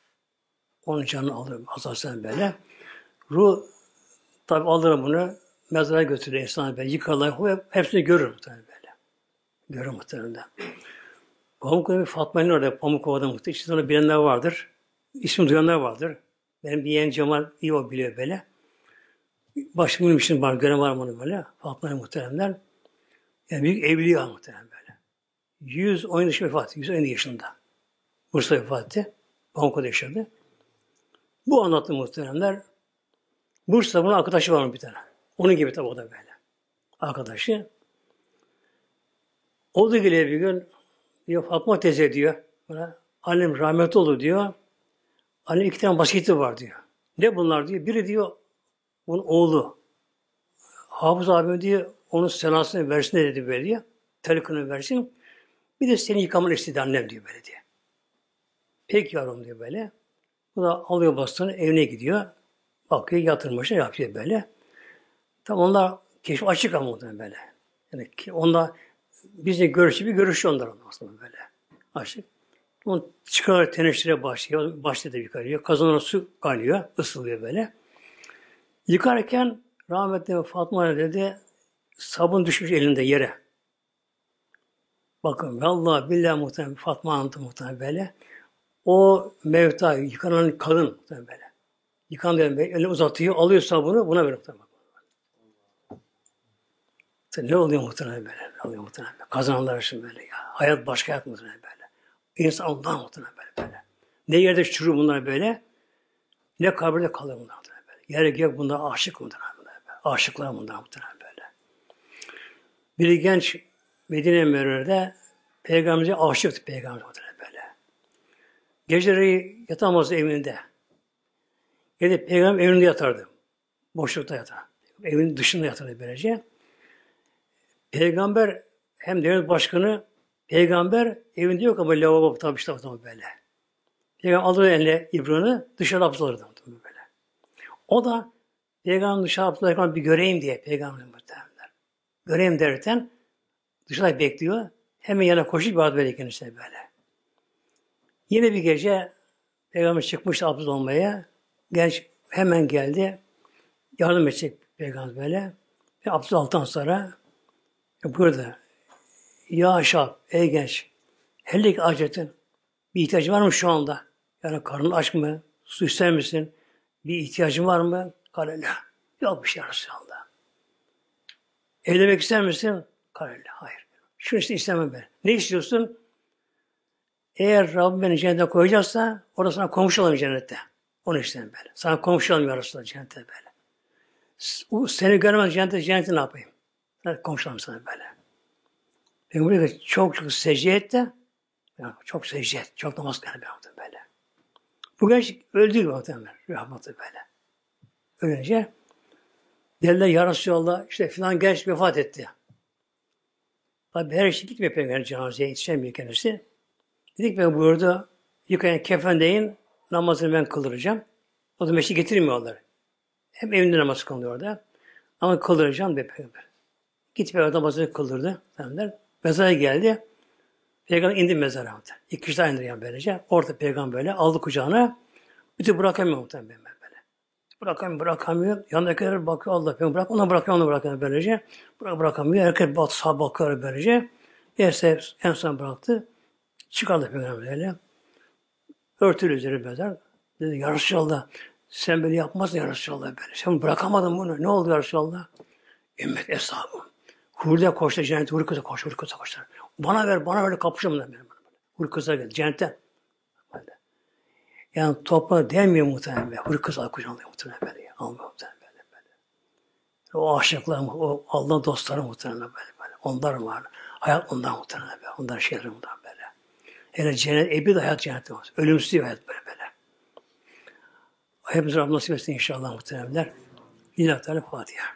Onun canını alır azalsın böyle. Ruh tabi alır bunu mezara götürür insan böyle. Yıkarlar. Hepsini görür muhtemelen böyle. Görür muhtemelen. Pamukova'da bir Fatma'nın orada Pamukova'da muhtemelen. İşte sonra bilenler vardır. İsmi duyanlar vardır. Benim bir yeğen Cemal iyi o biliyor böyle. Benim için var, gören var mı böyle. Fatma'nın muhteremler. Yani büyük evliya muhterem böyle. 110 yaşı vefat, 110 yaşında. Bursa vefat etti. Pamukova'da yaşadı. Bu anlattı muhteremler. Bursa'da bunun arkadaşı var mı bir tane. Onun gibi tabi o da böyle. Arkadaşı. O da geliyor bir gün. Diyor Fatma teyze diyor. Bana, annem rahmetli oldu diyor. Annem iki tane basketi var diyor. Ne bunlar diyor. Biri diyor onun oğlu. Hafız abim diyor onun senasını versin dedi böyle diyor. Telikını versin. Bir de seni yıkamanı istedi annem diyor böyle diye. Peki yavrum diyor böyle. Bu da alıyor bastığını evine gidiyor. Bakıyor yatırmışlar yapıyor böyle. Tam onlar keşif açık ama böyle. Yani ki onda bizle görüşü bir görüşü onlar aslında böyle. Açık. Onu çıkar teneşire başlıyor. Başladı yıkarıyor. Kazanına su kaynıyor. ısılıyor böyle. Yıkarken rahmetli Fatma dedi sabun düşmüş elinde yere. Bakın vallahi billahi muhtemelen Fatma anlattı muhtemelen böyle. O mevta yıkanan kadın muhtemelen böyle. Yıkan diyen elini uzatıyor, alıyor sabunu, buna veriyor muhtemelen. Ne oluyor muhtemelen böyle? Ne oluyor muhtemelen böyle? Kazananlar için böyle ya. Hayat başka hayat muhtemelen böyle. İnsan ondan muhtemelen böyle böyle. Ne yerde çürür bunlar böyle, ne kabirde kalır bunlar muhtemelen böyle. Yer gök bunlar aşık muhtemelen böyle. Aşıklar bunlar muhtemelen. Biri genç Medine Mürer'de Peygamber'e aşıktı Peygamber böyle. Geceleri yatamaz evinde. Da Peygamber evinde yatardı. Boşlukta yatar. Evin dışında yatardı böylece. Peygamber hem devlet başkanı peygamber evinde yok ama lavabo tabi işte böyle. Peygamber alır eline İbrahim'i dışarı hapsolurdu böyle. O da Peygamber dışarı atlarken bir göreyim diye Peygamber. Göreyim derken dışarıda bekliyor. Hemen yana koşup bir böyle kendisine böyle. Yine bir gece Peygamber çıkmış abdest olmaya. Genç hemen geldi. Yardım edecek Peygamber böyle. Ve abdest aldıktan sonra burada ya aşağı ey genç hellik acetin bir ihtiyacın var mı şu anda? Yani karnın aç mı? Su ister misin? Bir ihtiyacın var mı? Kalele. Yok bir şey Resulallah. Evlenmek ister misin? Kalele. Hayır. Şunu işte istemem ben. Ne istiyorsun? Eğer Rabbim beni cennete koyacaksa orada sana komşu olayım cennette. Onu istemem böyle. Sana komşu olayım ya Resulallah cennette böyle. Seni görmez cennette, cennette ne yapayım? Ben komşu olayım sana böyle. Peygamber çok çok secde et de çok secde et. Çok namaz kılın böyle. Bu genç öldü muhtemelen. Rahmetli böyle. Ölünce derler ya Resulallah işte filan genç vefat etti. Tabi her şey gitmiyor peygamber cenazeye yetişemiyor kendisi. Dedik ben burada yıkayan kefendeyin namazını ben kıldıracağım. O da meşri getirmiyorlar. Hem evinde namaz kılıyor orada. Ama kıldıracağım de peygamber. Git peygamber namazını kıldırdı. Peygamber. Mezara geldi. Peygamber indi mezara. İki kişi daha indiriyor böylece. Orada peygamber böyle aldı kucağına. Bütün bırakamıyor muhtemelen böyle. Bırakamıyor. Yanındakiler bakıyor Allah peygamber bırak. Ona bırakıyor, ona bırakıyor böylece. Bırak, bırakamıyor. Herkes bak, sağ bakıyor böylece. Neyse en son bıraktı. Çıkardı peygamber böyle. Örtülü üzeri mezar. Dedi ya Resulallah sen böyle yapmazsın ya Resulallah böyle. Sen bırakamadın bunu. Ne oldu ya Resulallah? Ümmet eshabım. Hurda koştu cennete, huri kıza koştu, huri kıza koştu. Bana ver, bana ver. Huri kıza geldi, cennetten. Yani toprağa değmiyor muhtemelen böyle. Huri kıza kucağında muhtemelen böyle. Almıyor muhtemelen böyle. böyle. O aşıklar, o Allah'ın dostları muhtemelen böyle. böyle. Onlar var. Hayat ondan muhtemelen böyle. Onların şeyleri ondan böyle. Hele cennet, ebedi hayat cennette var. Ölümsüz hayat böyle böyle. Hepimiz Rabbim nasip etsin inşallah muhtemelenler. Lillahi Teala Fatiha.